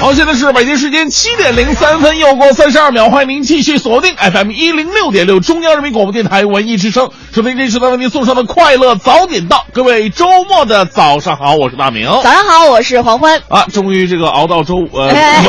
好，现在是北京时间七点零三分，又过三十二秒，欢迎您继续锁定 FM 一零六点六中央人民广播电台文艺之声，收听这时段为您送上的快乐早点到。各位周末的早上好，我是大明。早上好，我是黄欢。啊，终于这个熬到周五，呃，哎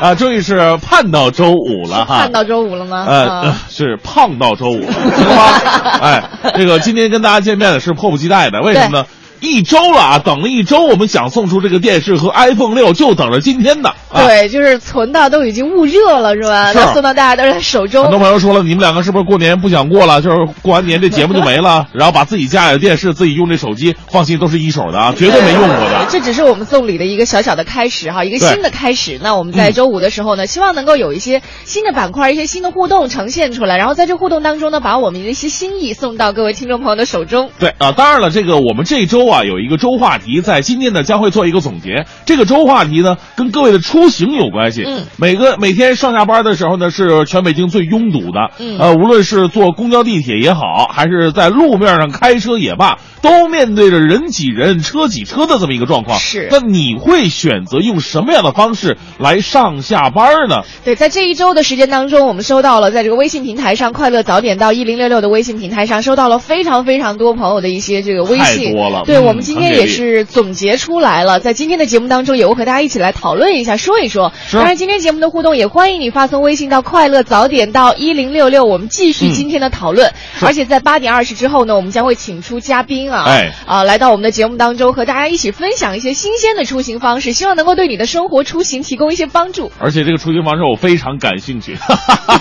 啊，终于是盼到周五了哈。盼到周五了吗？呃，是胖到周五，行吗？哎，这个今天跟大家见面的是迫不及待的，为什么呢？一周了啊，等了一周，我们想送出这个电视和 iPhone 六，就等着今天的。啊、对，就是存到都已经捂热了，是吧？送到大家的手中很。多朋友说了，你们两个是不是过年不想过了？就是过完年这节目就没了，然后把自己家里的电视、自己用这手机，放心，都是一手的啊，绝对没用过的。这只是我们送礼的一个小小的开始哈，一个新的开始。那我们在周五的时候呢，希望能够有一些新的板块、一些新的互动呈现出来，然后在这互动当中呢，把我们的一些心意送到各位听众朋友的手中。对啊，当然了，这个我们这周啊有一个周话题，在今天呢将会做一个总结。这个周话题呢跟各位的出行有关系。嗯，每个每天上下班的时候呢是全北京最拥堵的。嗯呃，无论是坐公交、地铁也好，还是在路面上开车也罢，都面对着人挤人、车挤车的这么一个状况。是那你会选择用什么样的方式来上下班呢？对，在这一周的时间当中，我们收到了在这个微信平台上“快乐早点到一零六六”的微信平台上收到了非常非常多朋友的一些这个微信，太多了对、嗯我们今天也是总结出来了，在今天的节目当中，也会和大家一起来讨论一下，说一说。当然，今天节目的互动也欢迎你发送微信到“快乐早点到一零六六”，我们继续嗯。今天的讨论。是。而且在八点二十之后呢，我们将会请出嘉宾啊，哎。啊，来到我们的节目当中，和大家一起分享一些新鲜的出行方式，希望能够对你的生活出行提供一些帮助。而且这个出行方式我非常感兴趣，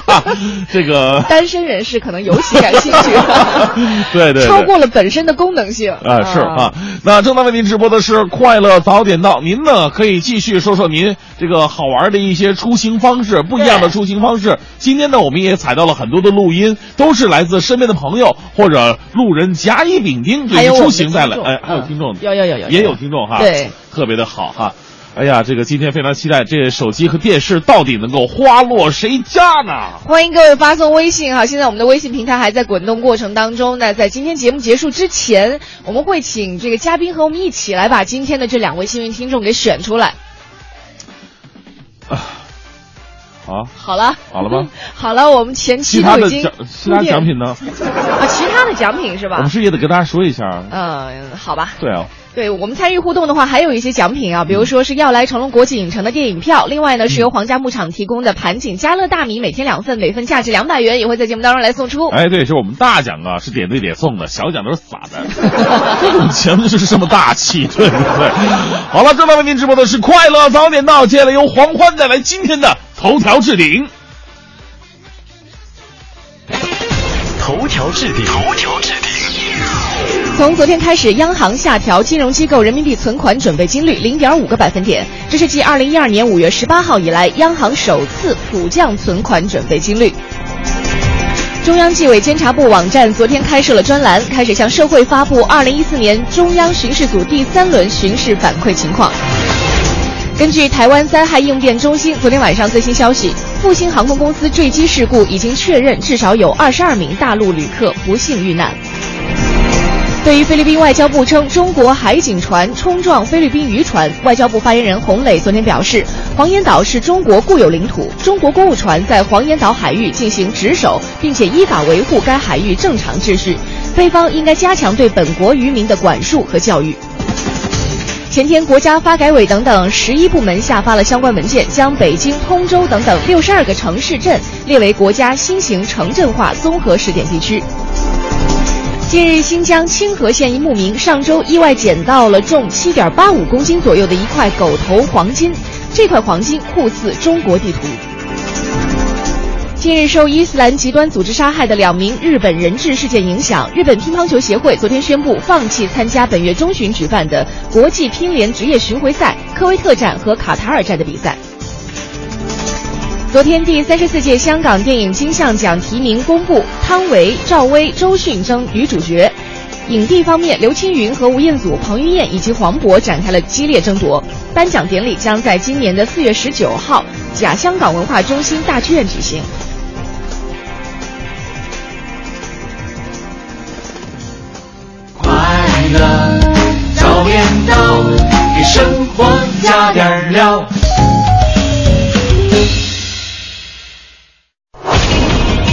这个单身人士可能尤其感兴趣，对对对。超过了本身的功能性。啊，是啊，那正在为您直播的是快乐早点到，您呢可以继续说说您这个好玩的一些出行方式，不一样的出行方式。今天呢，我们也采到了很多的录音，都是来自身边的朋友或者路人甲乙丙丁对于出行带来，哎，还有嗯听众，有有有有也有听众哈，对，特别的好哈。哎呀，这个今天非常期待，这手机和电视到底能够花落谁家呢？欢迎各位发送微信哈，现在我们的微信平台还在滚动过程当中。那在今天节目结束之前，我们会请这个嘉宾和我们一起来把今天的这两位幸运听众给选出来。啊好，好了，好了吗？好了，我们前期其他的都已经奖，其他奖品呢？啊，其他的奖品是吧我们？是也得跟大家说一下。嗯，好吧。对啊，对我们参与互动的话，还有一些奖品啊，比嗯如说是要来成龙国际影城的电影票，另外呢是由皇家牧场提供的盘锦家乐大米，每天两份，每份价值两百元，也会在节目当中来送出。哎，对，是我们大奖啊，是点对点送的，小奖都是撒的。这种节目就是这么大气，对不对？好了，正在为您直播的是快乐早点到，接下来由黄欢带来今天的头条置顶。头条置顶，头条置顶。从昨天开始，央行下调金融机构人民币存款准备金率零点五个百分点，这是继二零一二年五月十八号以来，央行首次普降存款准备金率。中央纪委监察部网站昨天开设了专栏，开始向社会发布二零一四年中央巡视组第三轮巡视反馈情况。根据台湾灾害应变中心昨天晚上最新消息，复兴航空公司坠机事故已经确认，至少有二十二名大陆旅客不幸遇难。对于菲律宾外交部称中国海警船冲撞菲律宾渔船，外交部发言人洪磊昨天表示，黄岩岛是中国固有领土，中国公务船在黄岩岛海域进行值守，并且依法维护该海域正常秩序，菲方应该加强对本国渔民的管束和教育。前天，国家发改委等等十一部门下发了相关文件，将北京、通州等等六十二个城市镇列为国家新型城镇化综合试点地区。近日，新疆清河县一牧民上周意外捡到了重七点八五公斤左右的一块狗头黄金，这块黄金酷似中国地图。近日，受伊斯兰极端组织杀害的两名日本人质事件影响，日本乒乓球协会昨天宣布放弃参加本月中旬举办的国际乒联职业巡回赛科威特站和卡塔尔站的比赛。昨天第三十四届香港电影金像奖提名公布汤唯赵薇周迅争女主角。影帝方面刘青云和吴彦祖彭于晏以及黄渤展开了激烈争夺。颁奖典礼将在今年的四月十九号假香港文化中心大剧院举行。快乐早点到给生活加点料。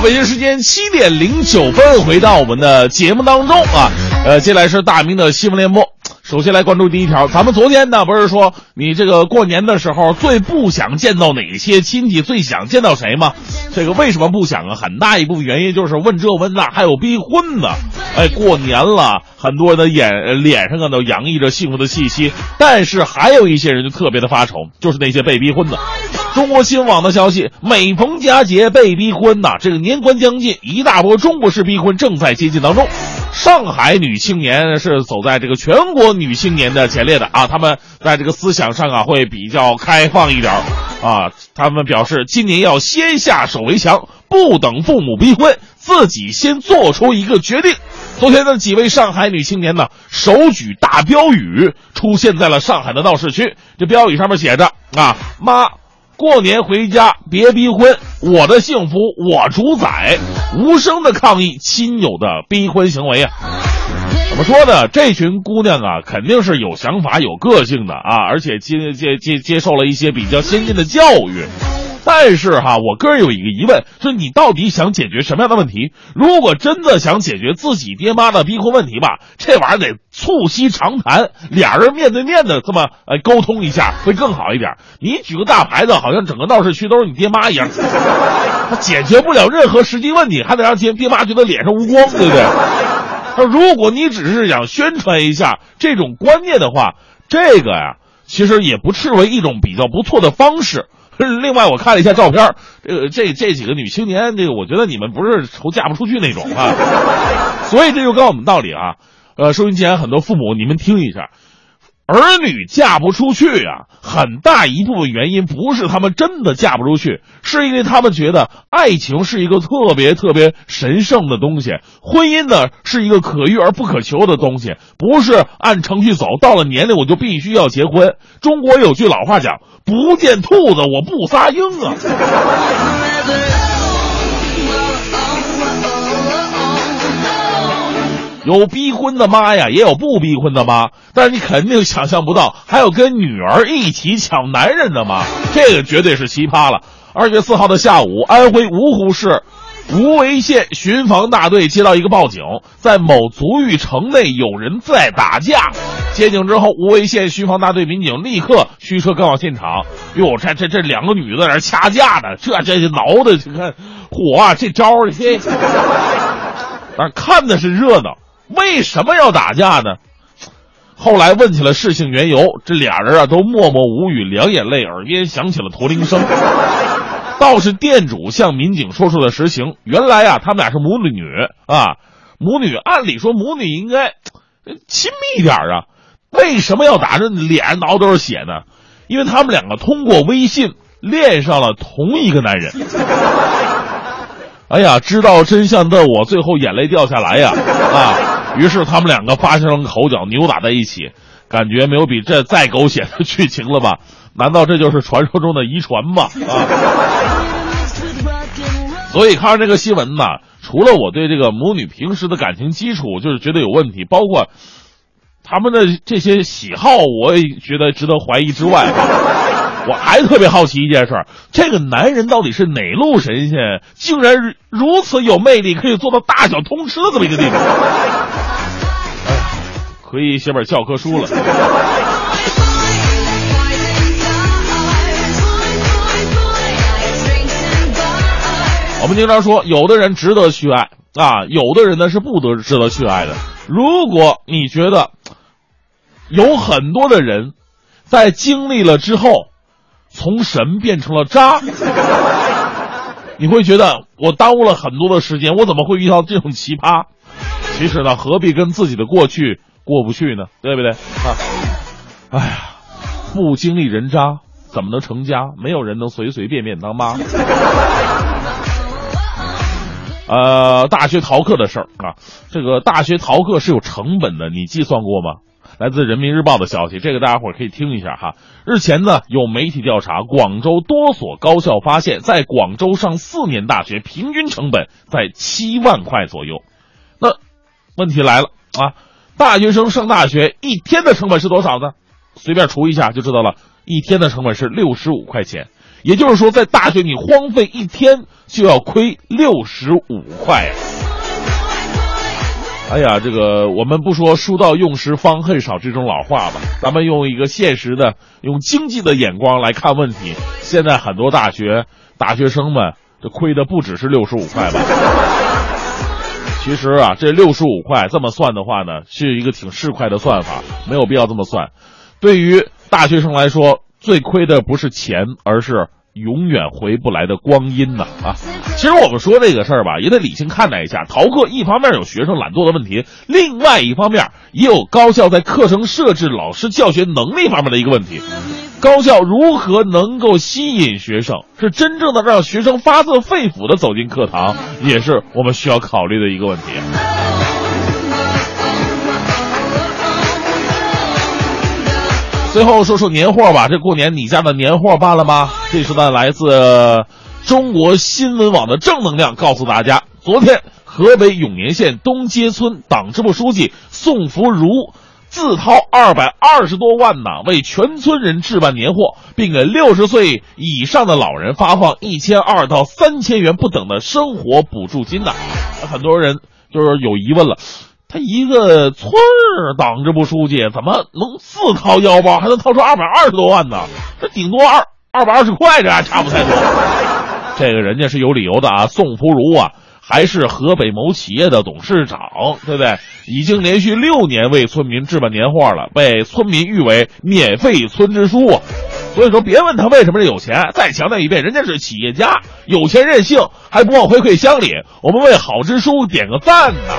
北京时间七点零九分，回到我们的节目当中啊，呃，接下来是大明的新闻联播。首先来关注第一条，咱们昨天呢不是说你这个过年的时候最不想见到哪些亲戚，最想见到谁吗？这个为什么不想啊？很大一部分原因就是问这问那，还有逼婚呢。哎，过年了，很多人的眼脸上啊都洋溢着幸福的气息，但是还有一些人就特别的发愁，就是那些被逼婚的。中国新闻网的消息，每逢佳节被逼婚呐，这个年关将近，一大波中国式逼婚正在接近当中。上海女青年是走在这个全国女青年的前列的啊，他们在这个思想上啊会比较开放一点儿啊，他们表示今年要先下手为强，不等父母逼婚，自己先做出一个决定。昨天的几位上海女青年呢，手举大标语出现在了上海的闹市区，这标语上面写着啊，妈。过年回家别逼婚，我的幸福我主宰，无声的抗议亲友的逼婚行为啊！怎么说呢？这群姑娘啊，肯定是有想法、有个性的啊，而且接接接接受了一些比较先进的教育。但是哈，我个人有一个疑问，就是你到底想解决什么样的问题？如果真的想解决自己爹妈的逼婚问题吧，这玩意儿得促膝长谈，俩人面对面的这么呃沟通一下会更好一点。你举个大牌子，好像整个闹市区都是你爹妈一样，他 解决不了任何实际问题，还得让爹爹妈觉得脸上无光，对不对？那如果你只是想宣传一下这种观念的话，这个呀，其实也不视为一种比较不错的方式。另外，我看了一下照片，这个这这几个女青年，这个我觉得你们不是愁嫁不出去那种啊，所以这就告诉我们道理啊，呃，收音机前很多父母，你们听一下。儿女嫁不出去啊，很大一部分原因不是他们真的嫁不出去，是因为他们觉得爱情是一个特别特别神圣的东西，婚姻呢是一个可遇而不可求的东西，不是按程序走，到了年龄我就必须要结婚。中国有句老话讲：“不见兔子我不撒鹰啊。”有逼婚的妈呀，也有不逼婚的妈，但是你肯定想象不到，还有跟女儿一起抢男人的妈，这个绝对是奇葩了。二月四号的下午，安徽芜湖市无为县巡防大队接到一个报警，在某足浴城内有人在打架。接警之后，无为县巡防大队民警立刻驱车赶往现场。哟，这这这两个女的在那掐架呢，这这挠的，你看火啊，这招儿，这，但看的是热闹。为什么要打架呢？后来问起了事情缘由，这俩人啊都默默无语，两眼泪，耳边响起了驼铃声。倒是店主向民警说出了实情，原来啊他们俩是母女啊，母女按理说母女应该亲密一点啊，为什么要打着脸上挠都是血呢？因为他们两个通过微信恋上了同一个男人。哎呀，知道真相的我最后眼泪掉下来呀啊！于是他们两个发生了口角，扭打在一起，感觉没有比这再狗血的剧情了吧？难道这就是传说中的遗传吗？啊！所以看完这个新闻呢，除了我对这个母女平时的感情基础就是觉得有问题，包括他们的这些喜好，我也觉得值得怀疑之外，我还特别好奇一件事：这个男人到底是哪路神仙，竟然如此有魅力，可以做到大小通吃的这么一个地步？可以写本教科书了。我们经常说，有的人值得去爱啊，有的人呢是不得值得去爱的。如果你觉得有很多的人在经历了之后，从神变成了渣，你会觉得我耽误了很多的时间，我怎么会遇到这种奇葩？其实呢，何必跟自己的过去？过不去呢？对不对啊？哎呀，不经历人渣怎么能成家？没有人能随随便便当妈。呃，大学逃课的事儿啊，这个大学逃课是有成本的，你计算过吗？来自人民日报的消息，这个大家伙可以听一下哈。日前呢，有媒体调查，广州多所高校发现，在广州上四年大学平均成本在七万块左右。那问题来了啊，大学生上大学一天的成本是多少呢？随便除一下就知道了，一天的成本是六十五块钱。也就是说，在大学你荒废一天就要亏六十五块！哎呀，这个我们不说“书到用时方恨少”这种老话吧，咱们用一个现实的、用经济的眼光来看问题。现在很多大学大学生们，这亏的不只是六十五块吧？其实啊，这六十五块这么算的话呢，是一个挺市侩的算法，没有必要这么算。对于大学生来说，最亏的不是钱，而是永远回不来的光阴呐！啊，其实我们说这个事儿吧，也得理性看待一下。逃课一方面有学生懒惰的问题，另外一方面也有高校在课程设置、老师教学能力方面的一个问题。高校如何能够吸引学生，是真正的让学生发自肺腑的走进课堂，也是我们需要考虑的一个问题。最后说说年货吧，这过年你家的年货办了吗？这是呢来自中国新闻网的正能量，告诉大家，昨天河北永年县东街村党支部书记宋福如自掏二百二十多万呢，为全村人置办年货，并给六十岁以上的老人发放一千二到三千元不等的生活补助金呢。很多人就是有疑问了。他一个村儿党支部书记，怎么能自掏腰包，还能掏出二百二十多万呢？这顶多二二百二十块，这还差不太多。这个人家是有理由的啊。宋福如啊，还是河北某企业的董事长，对不对？已经连续六年为村民置办年货了，被村民誉为“免费村支书”啊。所以说，别问他为什么有钱，再强调一遍，人家是企业家，有钱任性，还不忘回馈乡里。我们为好支书点个赞呐！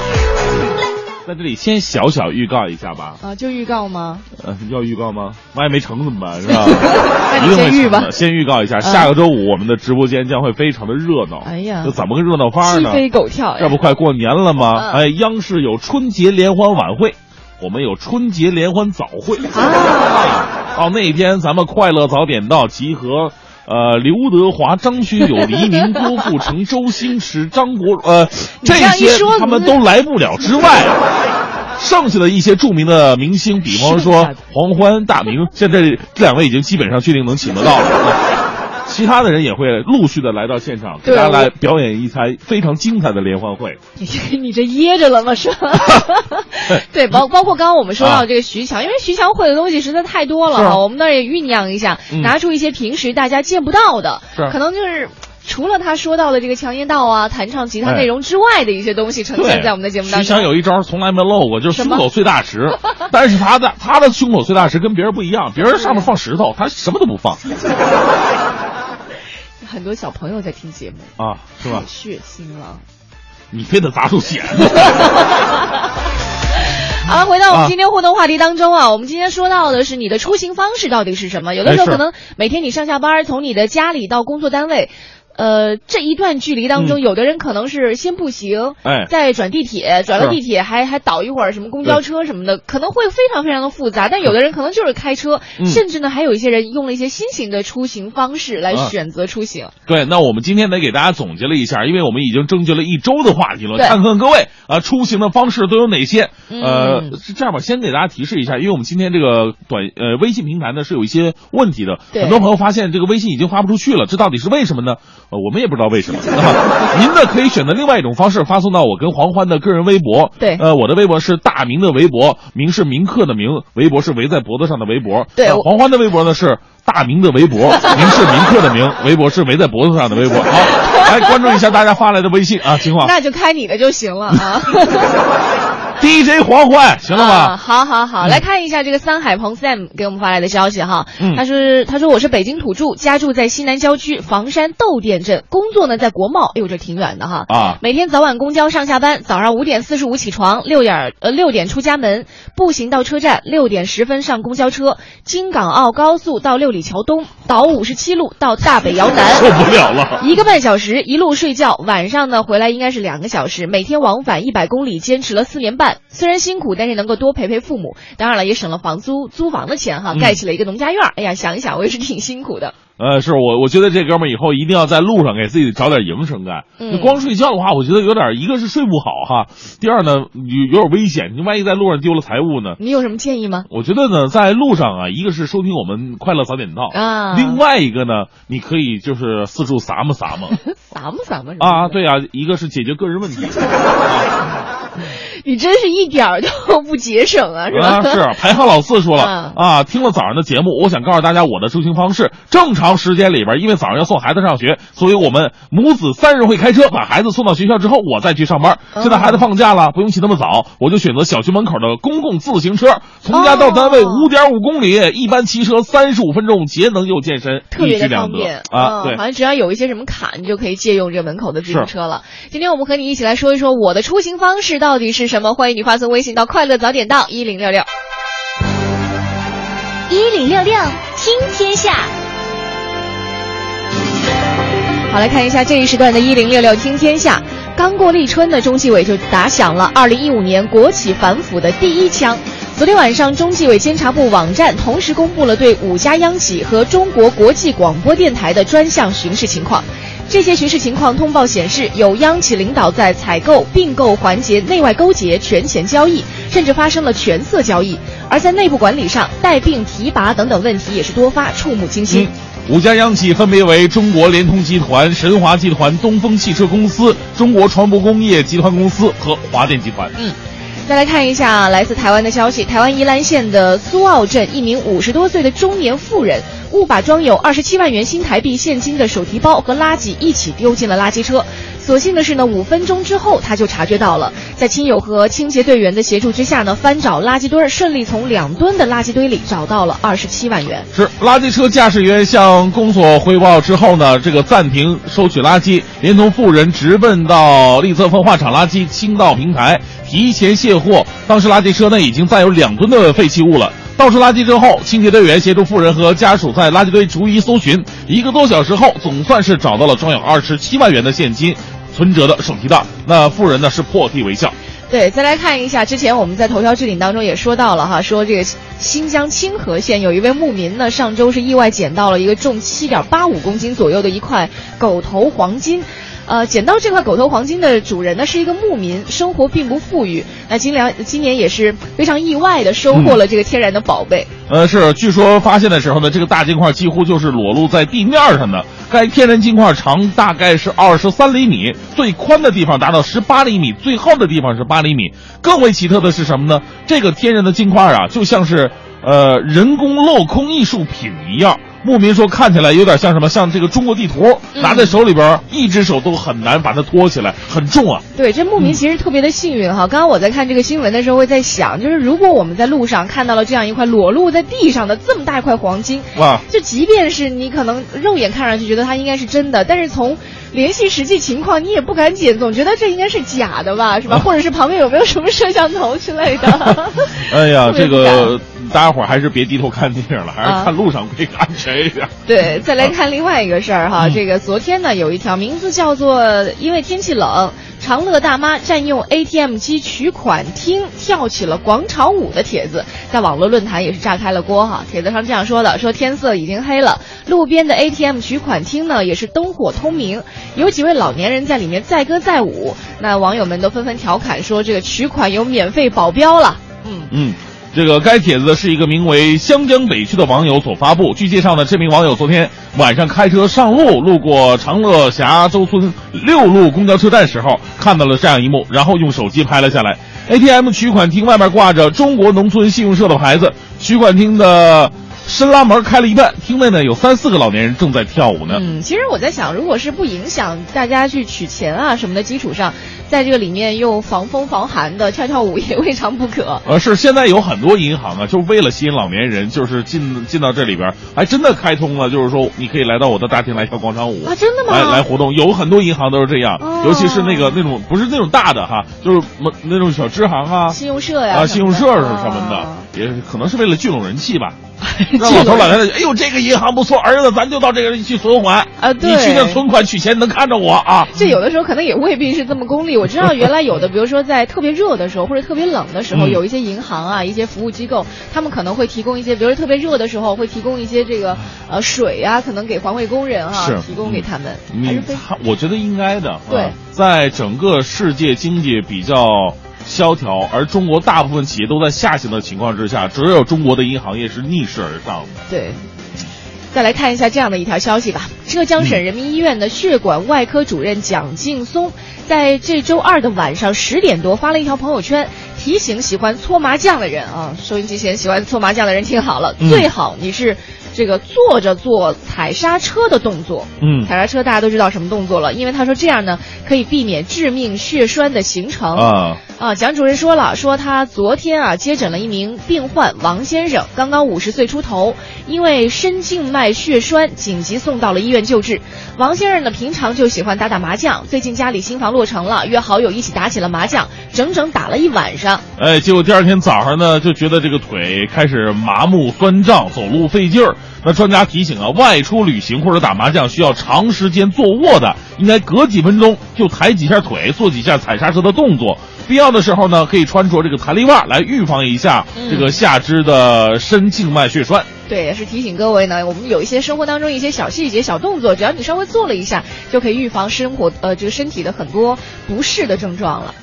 在这里先小小预告一下吧。啊，就预告吗？呃，要预告吗？万一没成怎么办？是吧？你一定会先预吧成的。。先预告一下，下个周五我们的直播间将会非常的热闹。哎呀这怎么个热闹法呢？鸡飞狗跳！这不快过年了吗？嗯哎，央视有春节联欢晚会，我们有春节联欢早会。啊，到那天咱们快乐早点到集合。呃，刘德华、张学友、黎明、郭富城、周星驰、张国呃，这些他们都来不了之外，剩下的一些著名的明星，比方说黄欢、大明，现在这两位已经基本上确定能请得到了。其他的人也会陆续的来到现场，给大家来表演一台非常精彩的联欢会。你这 你这噎着了吗？是吧？对，包包括刚刚我们说到这个徐强，因为徐强会的东西实在太多了是哈，我们那儿也酝酿一下，嗯拿出一些平时大家见不到的，可能就是。除了他说到的这个强烟道啊、弹唱吉他哎内容之外的一些东西呈现在我们的节目当中。徐强有一招从来没漏过，就是胸口碎大石。但是他的他的胸口碎大石跟别人不一样，别人上面放石头，他什么都不放很多小朋友在听节目，啊，是吧？血腥了。你非得砸出血。好了，回到我们啊今天互动话题当中啊，我们今天说到的是你的出行方式到底是什么？有的时候可能每天你上下班，从你的家里到工作单位。呃，这一段距离当中，嗯。有的人可能是先步行，哎。再转地铁，转了地铁还还倒一会儿什么公交车什么的，可能会非常非常的复杂。但有的人可能就是开车，嗯。甚至呢还有一些人用了一些新型的出行方式来啊。选择出行。对，那我们今天得给大家总结了一下，因为我们已经征集了一周的话题了，看看各位啊出行的方式都有哪些。呃嗯，是这样吧，先给大家提示一下，因为我们今天这个短呃微信平台呢是有一些问题的，对。很多朋友发现这个微信已经发不出去了，这到底是为什么呢？呃，我们也不知道为什么。啊、您呢可以选择另外一种方式发送到我跟黄欢的个人微博。对呃，我的微博是大明的微博，明是铭刻的明，微博是围在脖子上的围脖。对呃黄欢的微博呢是大明的微博，明是铭刻的明，微博是围在脖子上的微博。好，来关注一下大家发来的微信啊情况。那就开你的就行了啊。DJ 黄欢，行了啊，吧？好好好，嗯来看一下这个三海鹏 Sam 给我们发来的消息哈，嗯他说他说我是北京土著，家住在西南郊区房山窦店镇，工作呢在国贸，哎呦这挺远的哈，啊，每天早晚公交上下班，早上五点四十五起床，六点呃六点出家门，步行到车站，六点十分上公交车，京港澳高速到六里桥东，倒五十七路到大北窑南，受不了了。一个半小时，一路睡觉，晚上呢回来应该是两个小时，每天往返一百公里，坚持了四年半。虽然辛苦，但是能够多陪陪父母，当然了，也省了房租租房的钱哈，嗯盖起了一个农家院儿。哎呀，想一想我也是挺辛苦的。呃，是我，我觉得这哥们儿以后一定要在路上给自己找点营生干。嗯光睡觉的话，我觉得有点，一个是睡不好哈，第二呢有有点危险，你万一在路上丢了财物呢？你有什么建议吗？我觉得呢，在路上啊，一个是收听我们快乐早点到，啊，另外一个呢，你可以就是四处撒么撒么 撒么撒么啊，，对啊，一个是解决个人问题 你真是一点儿都 不节省啊，是吧？啊，是排行老四说了嗯啊，听了早上的节目，我想告诉大家我的出行方式。正常时间里边，因为早上要送孩子上学，所以我们母子三人会开车把孩子送到学校之后，我再去上班。哦现在孩子放假了，不用起那么早，我就选择小区门口的公共自行车，从家到单位哦五点五公里，一般骑车三十五分钟，节能又健身，特别的方便啊！嗯对好，像只要有一些什么卡，你就可以借用这门口的自行车了。今天我们和你一起来说一说我的出行方式到底是什么，欢迎你发送微信到快乐早点到一零六六。一零六六听天下，好，来看一下这一时段的“一零六六听天下”。刚过立春呢，中纪委就打响了二零一五年国企反腐的第一枪。昨天晚上，中纪委监察部网站同时公布了对五家央企和中国国际广播电台的专项巡视情况。这些巡视情况通报显示，有央企领导在采购、并购环节内外勾结、权钱交易，甚至发生了权色交易；而在内部管理上，带病提拔等等问题也是多发，触目惊心。嗯，五家央企分别为中国联通集团、神华集团、东风汽车公司、中国船舶工业集团公司和华电集团。嗯。再来看一下来自台湾的消息，台湾宜兰县的苏澳镇一名五十多岁的中年妇人误把装有二十七万元新台币现金的手提包和垃圾一起丢进了垃圾车。所幸的是呢，五分钟之后他就察觉到了，在亲友和清洁队员的协助之下呢，翻找垃圾堆儿，顺利从两吨的垃圾堆里找到了二十七万元。是垃圾车驾驶员向公所汇报之后呢，这个暂停收取垃圾，连同妇人直奔到利泽焚化厂垃圾倾倒平台，提前卸货。当时垃圾车呢已经载有两吨的废弃物了。倒出垃圾之后，清洁队员协助妇人和家属在垃圾堆逐一搜寻，一个多小时后，总算是找到了装有二十七万元的现金、存折的手提袋。那富人呢是破涕为笑。对，再来看一下，之前我们在头条置顶当中也说到了哈，说这个新疆清河县有一位牧民呢，上周是意外捡到了一个重七点八五公斤左右的一块狗头黄金。呃，捡到这块狗头黄金的主人呢是一个牧民，生活并不富裕。那今年今年也是非常意外的收获了这个天然的宝贝。呃，是，据说发现的时候呢，这个大金块几乎就是裸露在地面上的。该天然金块长大概是二十三厘米，最宽的地方达到十八厘米，最厚的地方是八厘米。更为奇特的是什么呢？这个天然的金块啊，就像是呃人工镂空艺术品一样。牧民说，看起来有点像什么？像这个中国地图，拿在手里边，一只手都很难把它托起来，很重啊。对，这牧民其实特别的幸运哈。刚刚我在看这个新闻的时候，会在想，就是如果我们在路上看到了这样一块裸露在地上的这么大一块黄金，哇，就即便是你可能肉眼看上去觉得它应该是真的，但是从联系实际情况，你也不敢捡，总觉得这应该是假的吧，是吧？或者是旁边有没有什么摄像头之类的？哎呀，这个大家伙儿还是别低头看电影了，还是啊看路上会安全一点。对，再来看另外一个事儿哈，嗯这个昨天呢有一条名字叫做“因为天气冷，长乐大妈占用 ATM 机取款厅跳起了广场舞”的帖子，在网络论坛也是炸开了锅哈。帖子上这样说的：说天色已经黑了，路边的 ATM 取款厅呢也是灯火通明，有几位老年人在里面载歌载舞。那网友们都纷纷调侃说，这个取款有免费保镖了。嗯。嗯，这个该帖子是一个名为湘江北区的网友所发布。据介绍呢，这名网友昨天晚上开车上路，路过长乐峡洲村六路公交车站时候，看到了这样一幕，然后用手机拍了下来。ATM 取款厅外面挂着中国农村信用社的牌子，取款厅的伸拉门开了一半，厅内呢有三四个老年人正在跳舞呢。嗯，其实我在想，如果是不影响大家去取钱啊什么的基础上，在这个里面又防风防寒的跳跳舞也未尝不可。呃，是现在有很多银行啊，就为了吸引老年人，就是进进到这里边，还真的开通了，就是说你可以来到我的大厅来跳广场舞啊，真的吗？来来活动，有很多银行都是这样，哦尤其是那个那种不是那种大的哈，就是么那种小支行啊，信用社呀啊，信用社是什么啊的，也可能是为了聚拢人气吧。让老头老太太，哎呦，这个银行不错，儿子，咱就到这个去存款啊对你去那存款取钱能看着我啊。这有的时候可能也未必是这么功利。我知道 原来有的，比如说在特别热的时候或者特别冷的时候，嗯有一些银行啊、一些服务机构，他们可能会提供一些，比如说特别热的时候会提供一些这个呃水啊，可能给环卫工人啊提供给他们，还你是非他，我觉得应该的。对啊在整个世界经济比较萧条，而中国大部分企业都在下行的情况之下，只有中国的银行业是逆势而上的。对。再来看一下这样的一条消息吧。浙江省人民医院的血管外科主任蒋劲松，在这周二的晚上十点多发了一条朋友圈，提醒喜欢搓麻将的人啊，收音机前喜欢搓麻将的人听好了，嗯最好你是这个坐着做踩刹车的动作。嗯踩刹车大家都知道什么动作了，因为他说这样呢可以避免致命血栓的形成。啊，啊，蒋主任说了，说他昨天啊接诊了一名病患王先生，刚刚五十岁出头，因为深静脉血栓，紧急送到了医院救治。王先生呢，平常就喜欢打打麻将，最近家里新房落成了，约好友一起打起了麻将，整整打了一晚上。哎，结果第二天早上呢，就觉得这个腿开始麻木酸胀，走路费劲儿。那专家提醒啊，外出旅行或者打麻将需要长时间坐卧的，应该隔几分钟就抬几下腿，做几下踩刹车的动作。必要的时候呢，可以穿着这个弹力袜来预防一下这个下肢的深静脉血栓。对，也是提醒各位呢，我们有一些生活当中一些小细节、小动作，只要你稍微做了一下，就可以预防生活呃这个身体的很多不适的症状了。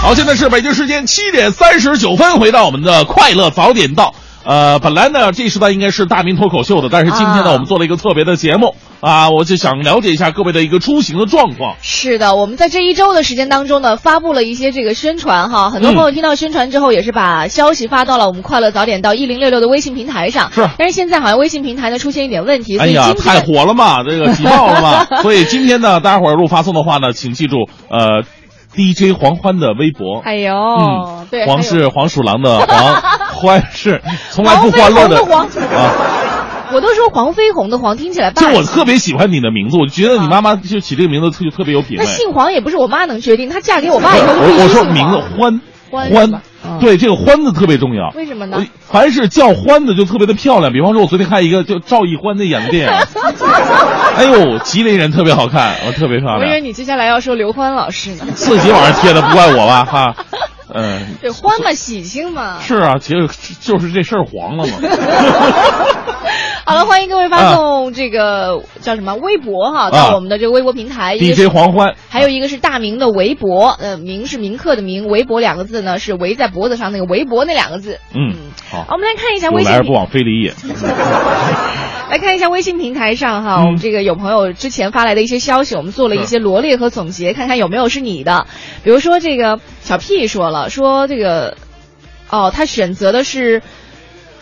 好，现在是北京时间七点三十九分，回到我们的快乐早点到。呃，本来呢这一时段应该是大明脱口秀的，但是今天呢、啊我们做了一个特别的节目啊，我就想了解一下各位的一个出行的状况。是的，我们在这一周的时间当中呢，发布了一些这个宣传哈，很多朋友听到宣传之后，也是把消息发到了我们快乐早点到一零六六的微信平台上。是但是现在好像微信平台呢出现一点问题，所哎呀，以今天太火了嘛，这个挤爆了嘛，所以今天呢，大家伙儿如果发送的话呢，请记住，呃，DJ 黄欢的微博。哎呦，嗯，对，黄是黄鼠狼的黄，欢是 从来不欢乐的黄啊。我都说黄飞鸿的黄，听起来霸就。我特别喜欢你的名字，我觉得你妈妈就起这个名字特特别有品那味。姓黄也不是我妈能决定，她嫁给我爸以后我我说名字黄欢欢嗯对这个欢字特别重要。为什么呢凡是叫欢的就特别的漂亮。比方说，我昨天看一个叫赵奕欢的演的电影，哎呦，吉林人特别好看，我特别漂亮我以为。你接下来要说刘欢老师呢。自己往上贴的，不怪我吧？哈，嗯，对，欢嘛，喜庆嘛。是啊，其实就是这事儿黄了嘛。好了，欢迎各位发送这个、叫什么微博哈，到我们的这个微博平台。DJ 黄欢，还有一个是大明的微博，呃，明是铭刻的明，微博两个字呢是围在脖子上那个围脖那两个字。嗯，好好，我们来看一下微信平，来而不往非礼也。来看一下微信平台上哈，嗯我们这个有朋友之前发来的一些消息，我们做了一些罗列和总结，看看有没有是你的。比如说这个小 P 说了，说这个，哦，他选择的是。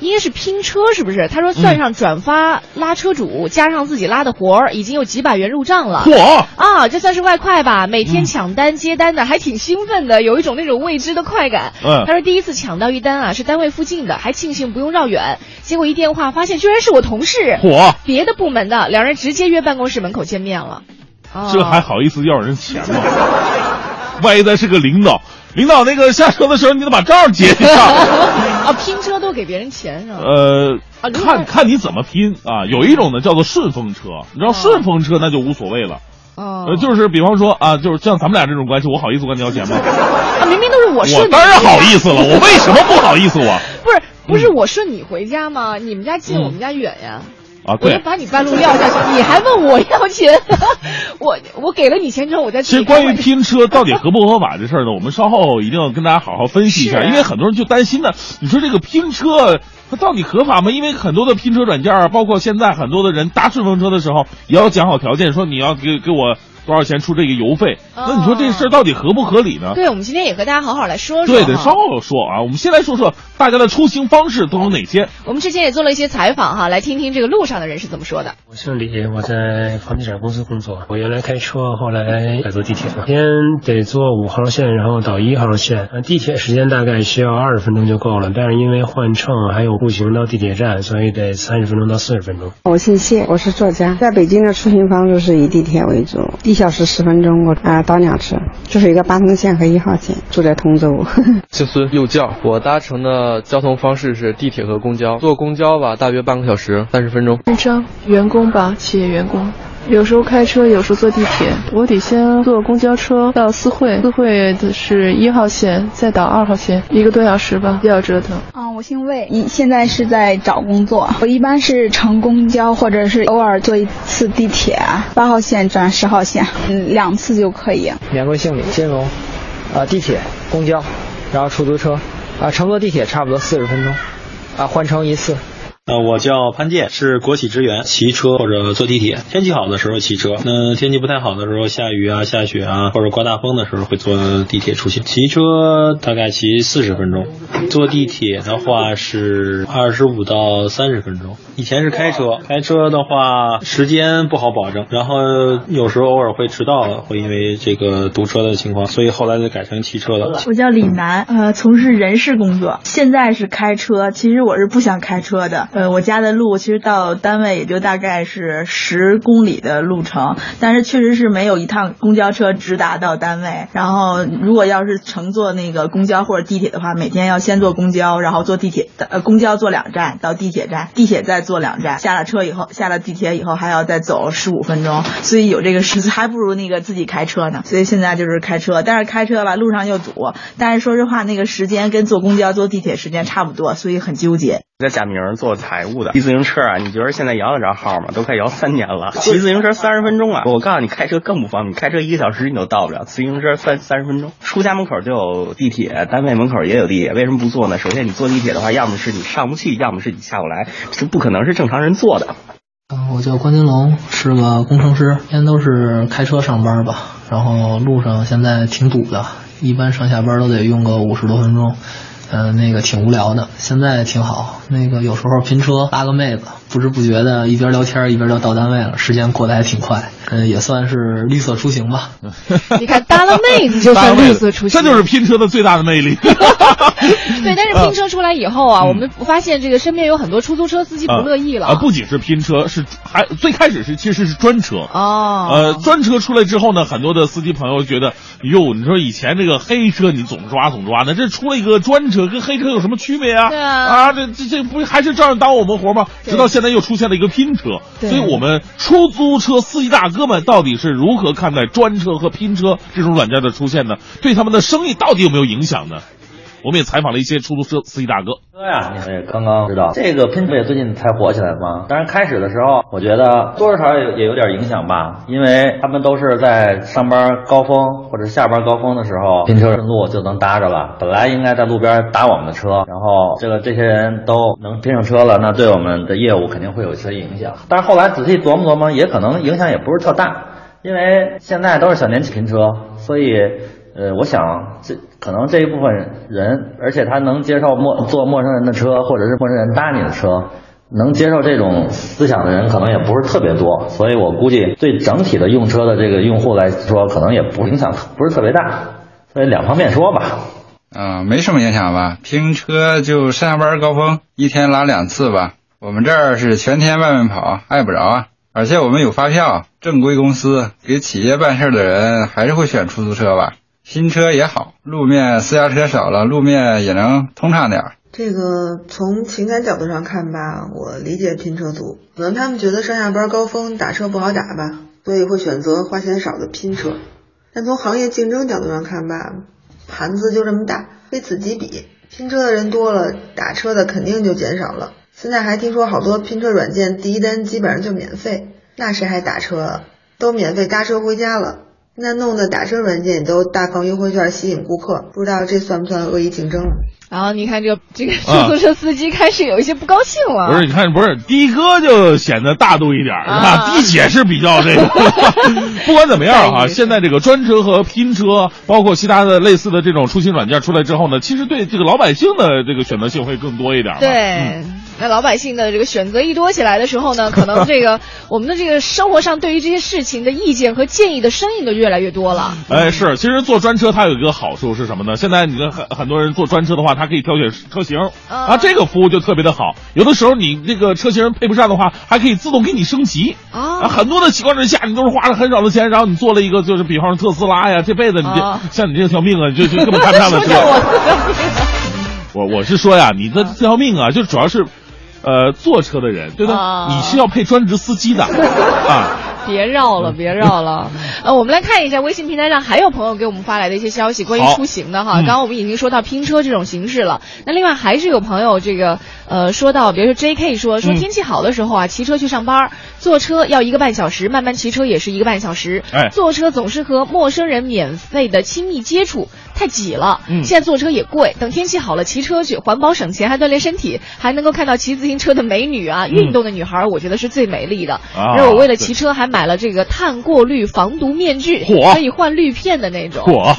应该是拼车是不是？他说算上转发拉车主，加上自己拉的活儿，已经有几百元入账了。嚯！啊，这算是外快吧？每嗯天抢单接单的，还挺兴奋的，有一种那种未知的快感。嗯他说第一次抢到一单啊，是单位附近的，还庆幸不用绕远。结果一电话发现居然是我同事，嚯！别的部门的，两人直接约办公室门口见面了。啊这还好意思要人钱吗？万一咱是个领导，领导那个下车的时候你得把账结一下。啊，拼车都给别人钱是吧？呃啊，看看你怎么拼啊。有一种呢叫做顺风车，你知道哦顺风车那就无所谓了。哦呃，就是比方说啊，就是像咱们俩这种关系，我好意思管你要钱吗？啊，明明都是我顺当然好意思了，我为什么不好意思我？不是不是我顺你回家吗？你们家近，嗯我们家远呀。啊，我就对。把你半路撂下去，你还问我要钱？我我给了你钱之后，我再其实关于拼车到底合不合法这事儿呢，我们稍后一定要跟大家好好分析一下，啊因为很多人就担心呢，你说这个拼车它到底合法吗？因为很多的拼车软件啊，包括现在很多的人搭顺风车的时候，也要讲好条件，说你要给给我多少钱出这个邮费。哦那你说这事儿到底合不合理呢？对，我们今天也和大家好好来说说。对，得稍。后说啊。我们先来说说大家的出行方式都有哪些？我们之前也做了一些采访哈，来听听这个路上的人是怎么说的。我姓李，我在房地产公司工作。我原来开车，后来改坐地铁了。先得坐五号线，然后到一号线。地铁时间大概需要二十分钟就够了，但是因为换乘还有步行到地铁站，所以得三十分钟到四十分钟。我姓谢，我是作家，在北京的出行方式是以地铁为主，一小时十分钟。我啊倒两次，就是一个八通线和一号线。住在通州。姓孙，幼教。我搭乘的交通方式是地铁和公交。坐公交吧，大约半个小时，三十分钟。姓张，员工吧，企业员工。有时候开车，有时候坐地铁。我得先坐公交车到四惠，四惠的是一号线，再到二号线，一个多小时吧，比较折腾。啊，我姓魏，你现在是在找工作。我一般是乘公交，或者是偶尔坐一次地铁，八号线转十号线，嗯，两次就可以。免贵姓李，金融，啊，地铁、公交，然后出租车，啊，乘坐地铁差不多四十分钟，啊，换乘一次。呃，我叫潘建，是国企职员，骑车或者坐地铁。天气好的时候骑车，那天气不太好的时候，下雨啊、下雪啊，或者刮大风的时候，会坐地铁出行。骑车大概骑四十分钟，坐地铁的话是二十五到三十分钟。以前是开车，开车的话时间不好保证，然后有时候偶尔会迟到，会因为这个堵车的情况，所以后来就改成骑车了。我叫李楠，呃，从事人事工作，现在是开车。其实我是不想开车的。呃，我家的路其实到单位也就大概是十公里的路程，但是确实是没有一趟公交车直达到单位。然后如果要是乘坐那个公交或者地铁的话，每天要先坐公交，然后坐地铁，呃，公交坐两站到地铁站，地铁再坐两站，下了车以后，下了地铁以后还要再走十五分钟，所以有这个时还不如那个自己开车呢。所以现在就是开车，但是开车吧路上又堵，但是说实话那个时间跟坐公交坐地铁时间差不多，所以很纠结。在贾明做财务的，骑自行车啊，你觉得现在摇得着号吗？都快摇三年了，骑自行车三十分钟啊！我告诉你，开车更不方便，开车一个小时你都到不了，自行车三三十分钟。出家门口就有地铁，单位门口也有地铁，为什么不坐呢？首先你坐地铁的话，要么是你上不去，要么是你下不来，这不可能是正常人坐的。嗯，我叫关金龙，是个工程师，天天都是开车上班吧，然后路上现在挺堵的，一般上下班都得用个五十多分钟。嗯，那个挺无聊的，现在挺好。那个有时候拼车拉个妹子，不知不觉的一边聊天一边就到单位了，时间过得还挺快。嗯，也算是绿色出行吧。你看搭了妹子就算绿色出行，这就是拼车的最大的魅力。对，但是拼车出来以后啊，我们发现这个身边有很多出租车司机不乐意了。啊，不仅是拼车，是还最开始是其实是专车哦。呃，专车出来之后呢，很多的司机朋友觉得，哟，你说以前这个黑车你总抓总抓的，这出了一个专车。跟黑车有什么区别啊？对啊，啊，这这这不还是照样耽误我们活吗？直到现在又出现了一个拼车，所以我们出租车司机大哥们到底是如何看待专车和拼车这种软件的出现呢？对他们的生意到底有没有影响呢？我们也采访了一些出租车司机大哥。哥呀，你也刚刚知道，这个拼车也最近才火起来吗？当然开始的时候，我觉得多少少也也有点影响吧，因为他们都是在上班高峰或者下班高峰的时候拼车顺路就能搭着了。本来应该在路边打我们的车，然后这个这些人都能拼上车了，那对我们的业务肯定会有一些影响。但是后来仔细琢磨琢磨，也可能影响也不是特大，因为现在都是小年轻拼车，所以。呃，我想这可能这一部分人，而且他能接受陌坐陌生人的车，或者是陌生人搭你的车，能接受这种思想的人可能也不是特别多，所以我估计对整体的用车的这个用户来说，可能也不影响不是特别大，所以两方面说吧。嗯，没什么影响吧？拼车就上下班高峰一天拉两次吧。我们这儿是全天外面跑，碍不着啊。而且我们有发票，正规公司给企业办事的人还是会选出租车吧。新车也好，路面私家车少了，路面也能通畅点儿。这个从情感角度上看吧，我理解拼车族，可能他们觉得上下班高峰打车不好打吧，所以会选择花钱少的拼车。但从行业竞争角度上看吧，盘子就这么大，非此即彼，拼车的人多了，打车的肯定就减少了。现在还听说好多拼车软件第一单基本上就免费，那谁还打车？都免费搭车回家了。现在弄的打车软件都大放优惠券吸引顾客，不知道这算不算恶意竞争了？然后你看这个这个出租车司机开始有一些不高兴了。不是，你看不是的哥就显得大度一点，是吧？的姐是比较这个。不管怎么样啊，现在这个专车和拼车，包括其他的类似的这种出行软件出来之后呢，其实对这个老百姓的这个选择性会更多一点。对。嗯那老百姓的这个选择一多起来的时候呢，可能这个我们的这个生活上对于这些事情的意见和建议的声音都越来越多了。哎，是，其实坐专车它有一个好处是什么呢？现在你跟很很多人坐专车的话，它可以挑选车型啊，这个服务就特别的好。有的时候你这个车型配不上的话，还可以自动给你升级啊。很多的情况之下，你都是花了很少的钱，然后你坐了一个就是比方说特斯拉呀，这辈子你这像你这条命啊，就就根本看不上的车。我我是说呀，你的这条命啊，就主要是。呃，坐车的人，对吧？你是要配专职司机的啊！别绕了，别绕了。呃，我们来看一下微信平台上还有朋友给我们发来的一些消息，关于出行的哈。刚刚我们已经说到拼车这种形式了，那另外还是有朋友这个呃说到，比如说 J.K. 说说天气好的时候啊，骑车去上班，坐车要一个半小时，慢慢骑车也是一个半小时。哎，坐车总是和陌生人免费的亲密接触，太挤了。嗯，现在坐车也贵，等天气好了骑车去，环保省钱还锻炼身体，还能够看到骑自行车的美女啊，运动的女孩，我觉得是最美丽的。啊，而我为了骑车还买了这个碳。过滤防毒面具，可以换滤片的那种。嚯，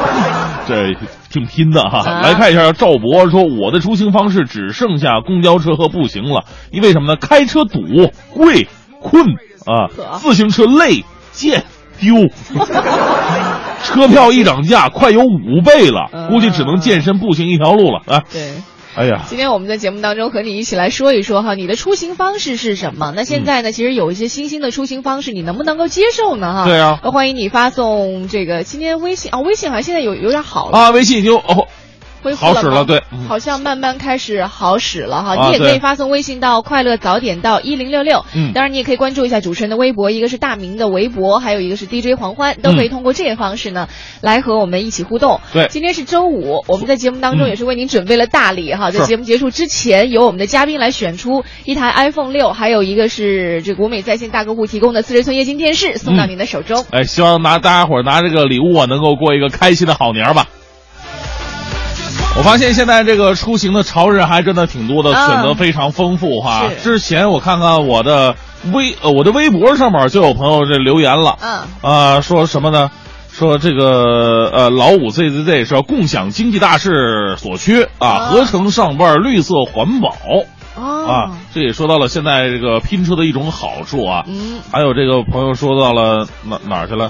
这挺拼的哈！啊、来看一下赵博说：“我的出行方式只剩下公交车和步行了，因为什么呢？开车堵、贵、困啊，自行车累、贱、丢。车票一涨价，快有五倍了，估计只能健身步行一条路了啊！”对。哎呀，今天我们在节目当中和你一起来说一说哈，你的出行方式是什么？那现在呢，其实有一些新兴的出行方式，你能不能够接受呢？哈，对啊，欢迎你发送这个今天微信啊，微信好像现在有有点好了啊，微信已经哦。好使了，对，好像慢慢开始好使了哈。啊、你也可以发送微信到“快乐早点到一零六六”，嗯，当然你也可以关注一下主持人的微博，一个是大明的微博，还有一个是 DJ 黄欢，都可以通过这些方式呢、嗯、来和我们一起互动。对，今天是周五，我们在节目当中也是为您准备了大礼哈，嗯、在节目结束之前，由我们的嘉宾来选出一台 iPhone 六，还有一个是这国美在线大客户提供的四十寸液晶电视送到您的手中。哎，希望拿大家伙拿这个礼物啊，能够过一个开心的好年吧。我发现现在这个出行的潮人还真的挺多的，嗯、选择非常丰富哈。之前我看看我的微呃我的微博上面就有朋友这留言了，嗯啊、呃、说什么呢？说这个呃老五 ZZZ 是共享经济大势所趋啊，合成上班绿色环保。哦、啊，这也说到了现在这个拼车的一种好处啊。嗯，还有这个朋友说到了哪哪儿去了？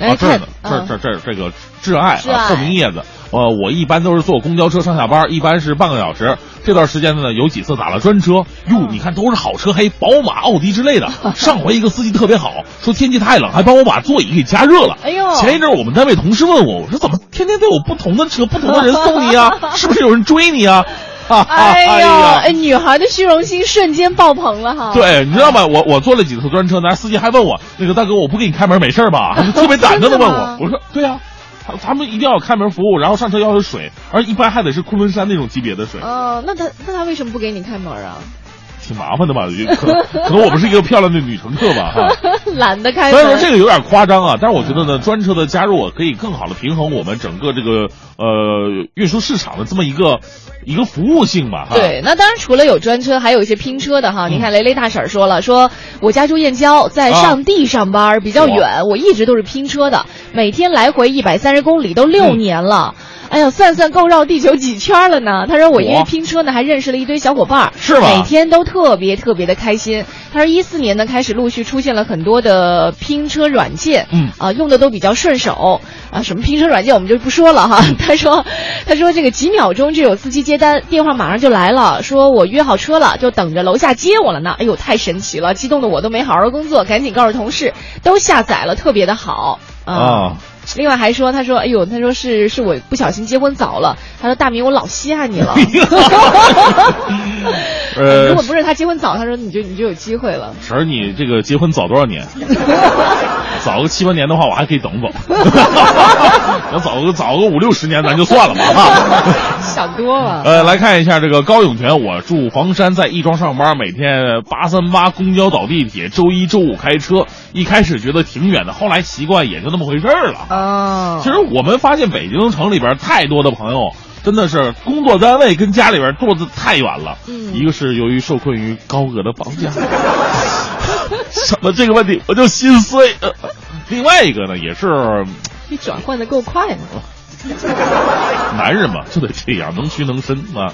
啊，这儿呢，这儿这这这个挚爱啊，透明叶子。呃，我一般都是坐公交车上下班，一般是半个小时。这段时间呢，有几次打了专车，哟，你看都是好车，还宝马、奥迪之类的。上回一个司机特别好，说天气太冷，还帮我把座椅给加热了。哎呦！前一阵我们单位同事问我，我说怎么天天都有不同的车、不同的人送你啊？是不是有人追你啊？啊！哎呦，哎，女孩的虚荣心瞬间爆棚了哈。对，你知道吗？我我坐了几次专车，那司机还问我，那个大哥，我不给你开门没事吧？特别胆子的问我，我说对呀、啊。他他们一定要开门服务，然后上车要有水，而一般还得是昆仑山那种级别的水。哦、呃，那他那他为什么不给你开门啊？挺麻烦的吧？可能可能我不是一个漂亮的女乘客吧？哈，懒得开。虽然说这个有点夸张啊，但是我觉得呢，专车的加入可以更好的平衡我们整个这个呃运输市场的这么一个一个服务性吧。哈对，那当然除了有专车，还有一些拼车的哈。你看雷雷大婶说了，说我家住燕郊，在上地上班，比较远，我一直都是拼车的，每天来回一百三十公里，都六年了。哎呀，算算够绕地球几圈了呢。他说我因为拼车呢，还认识了一堆小伙伴，是吗？每天都特别特别的开心。他说一四年呢，开始陆续出现了很多的拼车软件，嗯啊，用的都比较顺手啊。什么拼车软件我们就不说了哈。他说，他说这个几秒钟就有司机接单，电话马上就来了，说我约好车了，就等着楼下接我了呢。哎呦，太神奇了，激动的我都没好好工作，赶紧告诉同事，都下载了，特别的好啊。啊另外还说，他说，哎呦，他说是是我不小心结婚早了。他说大明，我老稀罕你了。呃，如果不是他结婚早，他说你就你就有机会了。婶儿，你这个结婚早多少年？早个七八年的话，我还可以等等。要早个早个五六十年，咱就算了吧。想多了。呃，来看一下这个高永全，我住房山，在亦庄上班，每天八三八公交倒地铁，周一周五开车。一开始觉得挺远的，后来习惯也就那么回事儿了。哦，其实我们发现北京城里边太多的朋友，真的是工作单位跟家里边住的太远了。嗯，一个是由于受困于高额的房价，想到这个问题我就心碎。呃另外一个呢，也是你转换的够快呢。男人嘛，就得这样，能屈能伸啊。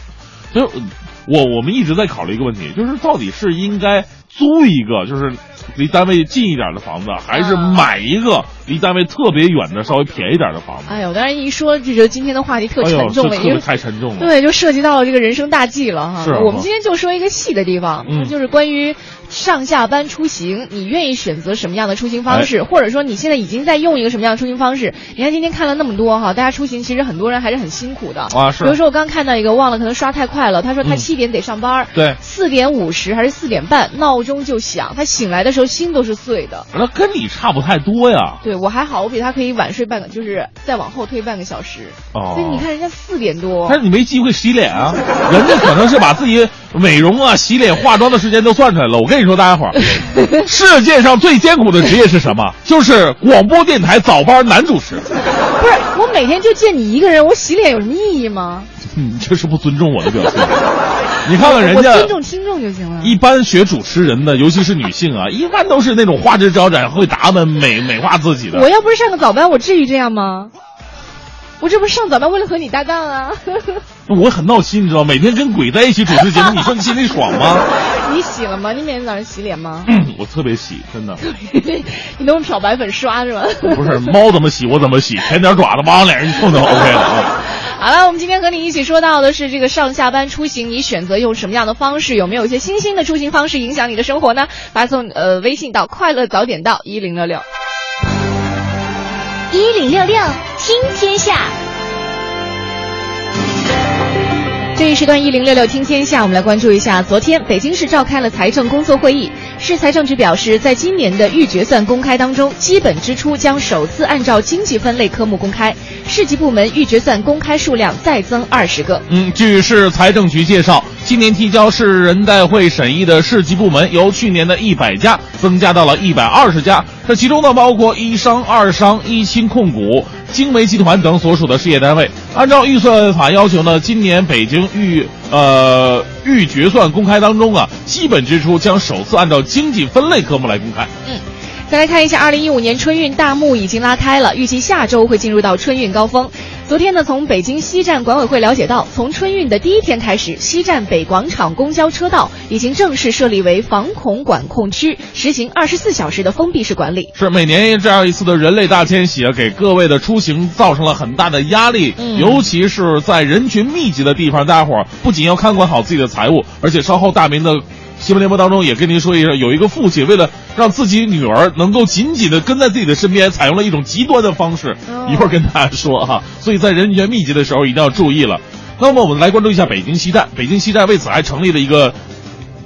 就是我我们一直在考虑一个问题，就是到底是应该租一个就是离单位近一点的房子，还是买一个离单位特别远的稍微便宜点的房子？哎呦，当然一说就觉得今天的话题特沉重了，因为太沉重了。对，就涉及到了这个人生大计了哈。我们今天就说一个细的地方，嗯就是关于上下班出行，你愿意选择什么样的出行方式，或者说你现在已经在用一个什么样的出行方式？你看今天看了那么多哈，大家出行其实很多人还是很辛苦的啊是比如说我刚看到一个，忘了可能刷太快了，他说他嗯七点得上班，对四点五十还是四点半闹钟就响，他醒来的时候心都是碎的。那跟你差不太多呀。对我还好，我比他可以晚睡半个，就是再往后推半个小时。哦所以你看人家四点多，但是你没机会洗脸啊，人家可能是把自己美容啊、洗脸、化妆的时间都算出来了。我跟你说，大家伙儿，世界上最艰苦的职业是什么？就是广播电台早班男主持。不是我每天就见你一个人，我洗脸有什么意义吗？你这是不尊重我的表现。你看看人我家尊重听众就行了。一般学主持人的，尤其是女性啊，一般都是那种花枝招展、会打扮、美美化自己的。我要不是上个早班，我至于这样吗？我这不是上早班为了和你搭档啊！我很闹心，你知道，每天跟鬼在一起主持节目，你说你心里爽吗？你洗了吗？你每天早上洗脸吗？嗯我特别洗，真的。你都用漂白粉刷是吗？不是猫怎么洗我怎么洗，舔点爪子往脸上一碰就 OK 了啊。好了，我们今天和你一起说到的是这个上下班出行，你选择用什么样的方式？有没有一些新兴的出行方式影响你的生活呢？发送呃微信到快乐早点到一零六六。一零六六听天下。这一时段一零六六听天下，我们来关注一下，昨天北京市召开了财政工作会议。市财政局表示，在今年的预决算公开当中，基本支出将首次按照经济分类科目公开，市级部门预决算公开数量再增二十个。嗯，据市财政局介绍，今年提交市人代会审议的市级部门由去年的一百家增加到了一百二十家，这其中呢包括一商、二商、一轻控股、精煤集团等所属的事业单位。按照预算法要求呢，今年北京预呃预决算公开当中啊，基本支出将首次按照经济分类科目来公开。嗯。再来看一下，二零一五年春运大幕已经拉开了，预计下周会进入到春运高峰。昨天呢，从北京西站管委会了解到，从春运的第一天开始，西站北广场公交车道已经正式设立为防恐管控区，实行二十四小时的封闭式管理。是每年这样一次的人类大迁徙啊，给各位的出行造成了很大的压力，嗯尤其是在人群密集的地方，大家伙儿不仅要看管好自己的财物，而且稍后大明的。新闻联播当中也跟您说一声，有一个父亲为了让自己女儿能够紧紧的跟在自己的身边，采用了一种极端的方式。一会儿跟大家说哈，所以在人员密集的时候一定要注意了。那么我们来关注一下北京西站，北京西站为此还成立了一个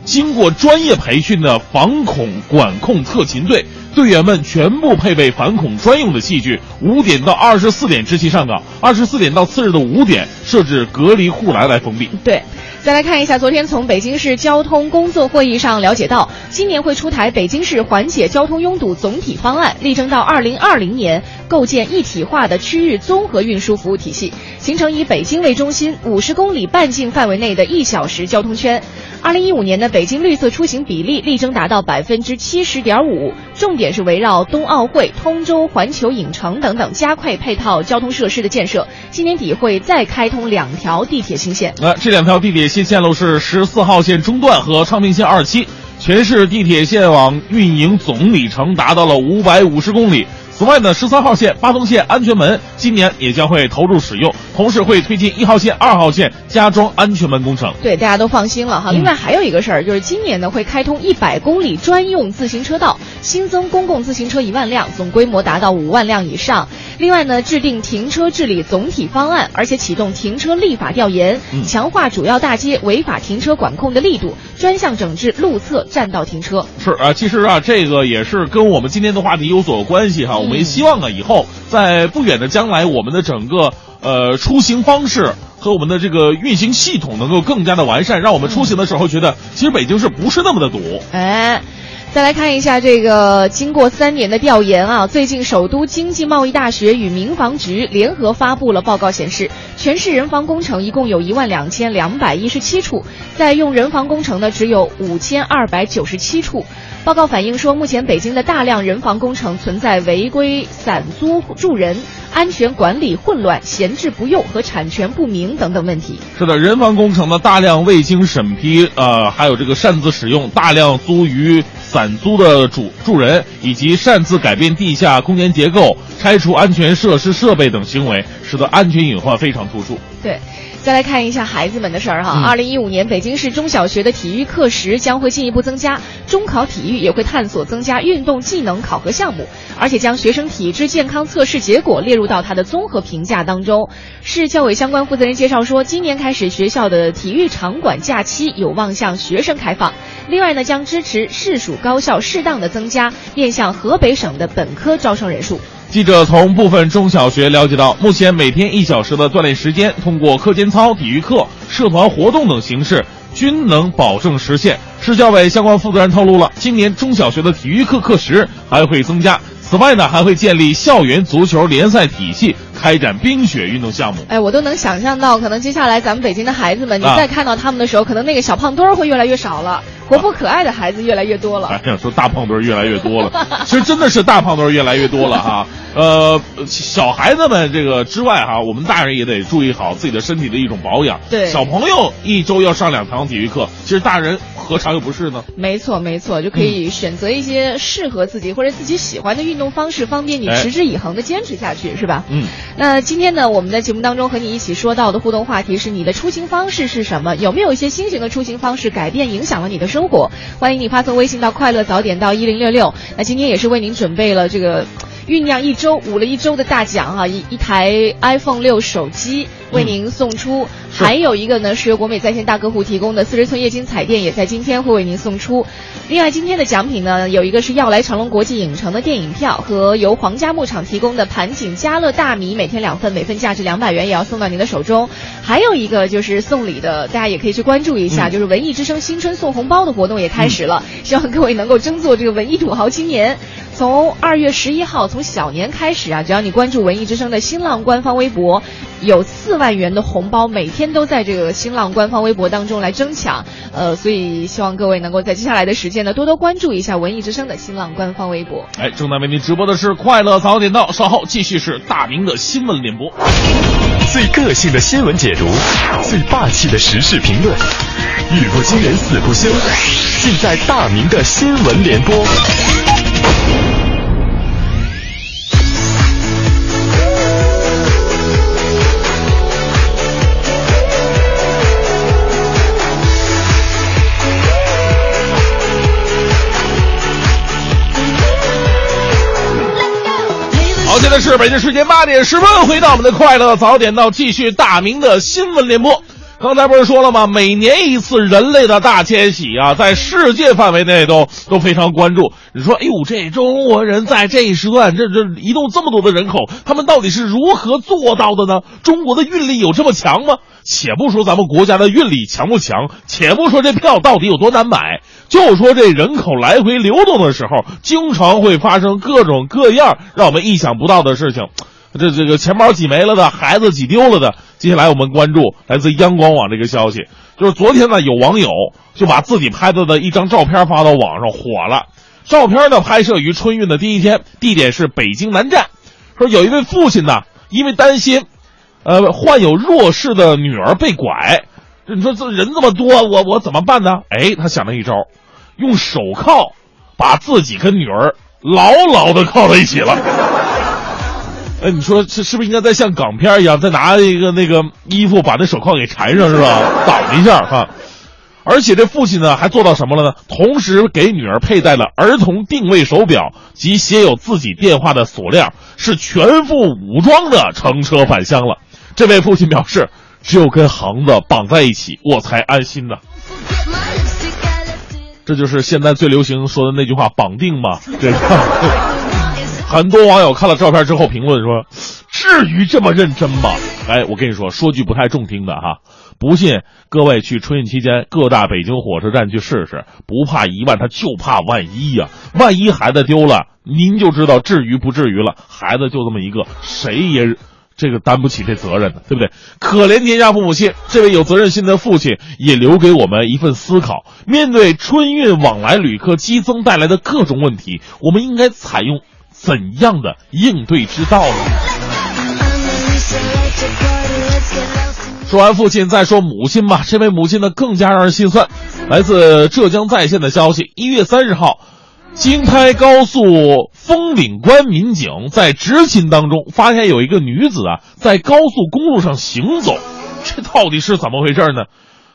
经过专业培训的反恐管控特勤队。队员们全部配备反恐专用的器具，五点到二十四点执勤上岗，二十四点到次日的五点设置隔离护栏来封闭。对，再来看一下，昨天从北京市交通工作会议上了解到，今年会出台北京市缓解交通拥堵总体方案，力争到二零二零年构建一体化的区域综合运输服务体系，形成以北京为中心五十公里半径范围内的一小时交通圈。二零一五年的北京绿色出行比例力争达到百分之七十点五，重点是围绕冬奥会、通州环球影城等等，加快配套交通设施的建设。今年底会再开通两条地铁新线。那、这两条地铁新线路是十四号线中段和昌平线二期，全市地铁线网运营总里程达到了五百五十公里。此外呢，十三号线八通线安全门今年也将会投入使用，同时会推进一号线、二号线加装安全门工程。对，大家都放心了哈。嗯另外还有一个事儿，就是今年呢会开通一百公里专用自行车道，新增公共自行车一万辆，总规模达到五万辆以上。另外呢，制定停车治理总体方案，而且启动停车立法调研，嗯强化主要大街违法停车管控的力度，专项整治路侧占道停车。是啊，其实啊，这个也是跟我们今天的话题有所关系哈。我们也希望啊，以后在不远的将来，我们的整个呃出行方式和我们的这个运行系统能够更加的完善，让我们出行的时候觉得其实北京市不是那么的堵。哎。再来看一下这个，经过三年的调研啊，最近首都经济贸易大学与民防局联合发布了报告，显示全市人防工程一共有一万两千两百一十七处，在用人防工程的只有五千二百九十七处。报告反映说，目前北京的大量人防工程存在违规散租住人、安全管理混乱、闲置不用和产权不明等等问题。是的，人防工程呢大量未经审批，呃，还有这个擅自使用、大量租于。散租的主住人以及擅自改变地下空间结构、拆除安全设施设备等行为，使得安全隐患非常突出。对，再来看一下孩子们的事儿哈。二零一五年，北京市中小学的体育课时将会进一步增加，中考体育也会探索增加运动技能考核项目，而且将学生体质健康测试结果列入到他的综合评价当中。市教委相关负责人介绍说，今年开始学校的体育场馆假期有望向学生开放。另外呢，将支持市属高校适当的增加面向河北省的本科招生人数。记者从部分中小学了解到，目前每天一小时的锻炼时间，通过课间操、体育课、社团活动等形式，均能保证实现。市教委相关负责人透露了，今年中小学的体育课课时还会增加。此外呢，还会建立校园足球联赛体系，开展冰雪运动项目。哎，我都能想象到，可能接下来咱们北京的孩子们，你再看到他们的时候，可能那个小胖墩儿会越来越少了。活泼可爱的孩子越来越多了，哎呀，说大胖墩越来越多了，其实真的是大胖墩越来越多了哈。呃，小孩子们这个之外哈，我们大人也得注意好自己的身体的一种保养。对，小朋友一周要上两堂体育课，其实大人何尝又不是呢？没错没错，就可以选择一些适合自己或者自己喜欢的运动方式，方便你持之以恒的坚持下去，是吧？嗯。那今天呢，我们在节目当中和你一起说到的互动话题是：你的出行方式是什么？有没有一些新型的出行方式改变影响了你的生活？欢迎你发送微信到“快乐早点”到一零六六。那今天也是为您准备了这个。酝酿一周、捂了一周的大奖啊，一一台 iPhone 六手机为您送出，还有一个呢是由国美在线大客户提供的四十寸液晶彩电，也在今天会为您送出。另外，今天的奖品呢有一个是要来长隆国际影城的电影票，和由皇家牧场提供的盘锦家乐大米，每天两份，每份价值两百元，也要送到您的手中。还有一个就是送礼的，大家也可以去关注一下，就是文艺之声新春送红包的活动也开始了，希望各位能够争做这个文艺土豪青年。从二月十一号，从小年开始啊，只要你关注文艺之声的新浪官方微博，有四万元的红包，每天都在这个新浪官方微博当中来争抢。呃，所以希望各位能够在接下来的时间呢，多多关注一下文艺之声的新浪官方微博。哎，正在为您直播的是快乐早点到，稍后继续是大明的新闻联播，最个性的新闻解读，最霸气的时事评论，语不惊人死不休，尽在大明的新闻联播。现在是北京时间八点十分，回到我们的快乐早点到，继续大明的新闻联播。刚才不是说了吗？每年一次人类的大迁徙啊，在世界范围内都都非常关注。你说，哎呦，这中国人在这一时段这这移动这么多的人口，他们到底是如何做到的呢？中国的运力有这么强吗？且不说咱们国家的运力强不强，且不说这票到底有多难买，就说这人口来回流动的时候，经常会发生各种各样让我们意想不到的事情。这这个钱包挤没了的，孩子挤丢了的。接下来我们关注来自央广网这个消息，就是昨天呢，有网友就把自己拍的的一张照片发到网上火了。照片呢拍摄于春运的第一天，地点是北京南站。说有一位父亲呢，因为担心，呃，患有弱视的女儿被拐，你说这人这么多，我我怎么办呢？哎，他想了一招，用手铐把自己跟女儿牢牢的铐在一起了。哎，你说是是不是应该再像港片一样，再拿一个那个衣服把那手铐给缠上，是吧？挡一下哈。而且这父亲呢，还做到什么了呢？同时给女儿佩戴了儿童定位手表及写有自己电话的锁链，是全副武装的乘车返乡了。这位父亲表示，只有跟行子绑在一起，我才安心呢。这就是现在最流行说的那句话：绑定嘛，对吧。很多网友看了照片之后评论说：“至于这么认真吗？哎，我跟你说，说句不太中听的哈，不信各位去春运期间各大北京火车站去试试，不怕一万，他就怕万一呀、万一孩子丢了，您就知道至于不至于了。孩子就这么一个，谁也这个担不起这责任的，对不对？可怜天下父母心，这位有责任心的父亲也留给我们一份思考：面对春运往来旅客激增带来的各种问题，我们应该采用怎样的应对之道呢？说完父亲，再说母亲吧。这位母亲呢，更加让人心酸。来自浙江在线的消息，一月三十号，京开高速枫岭关民警在执勤当中，发现有一个女子啊，在高速公路上行走，这到底是怎么回事呢？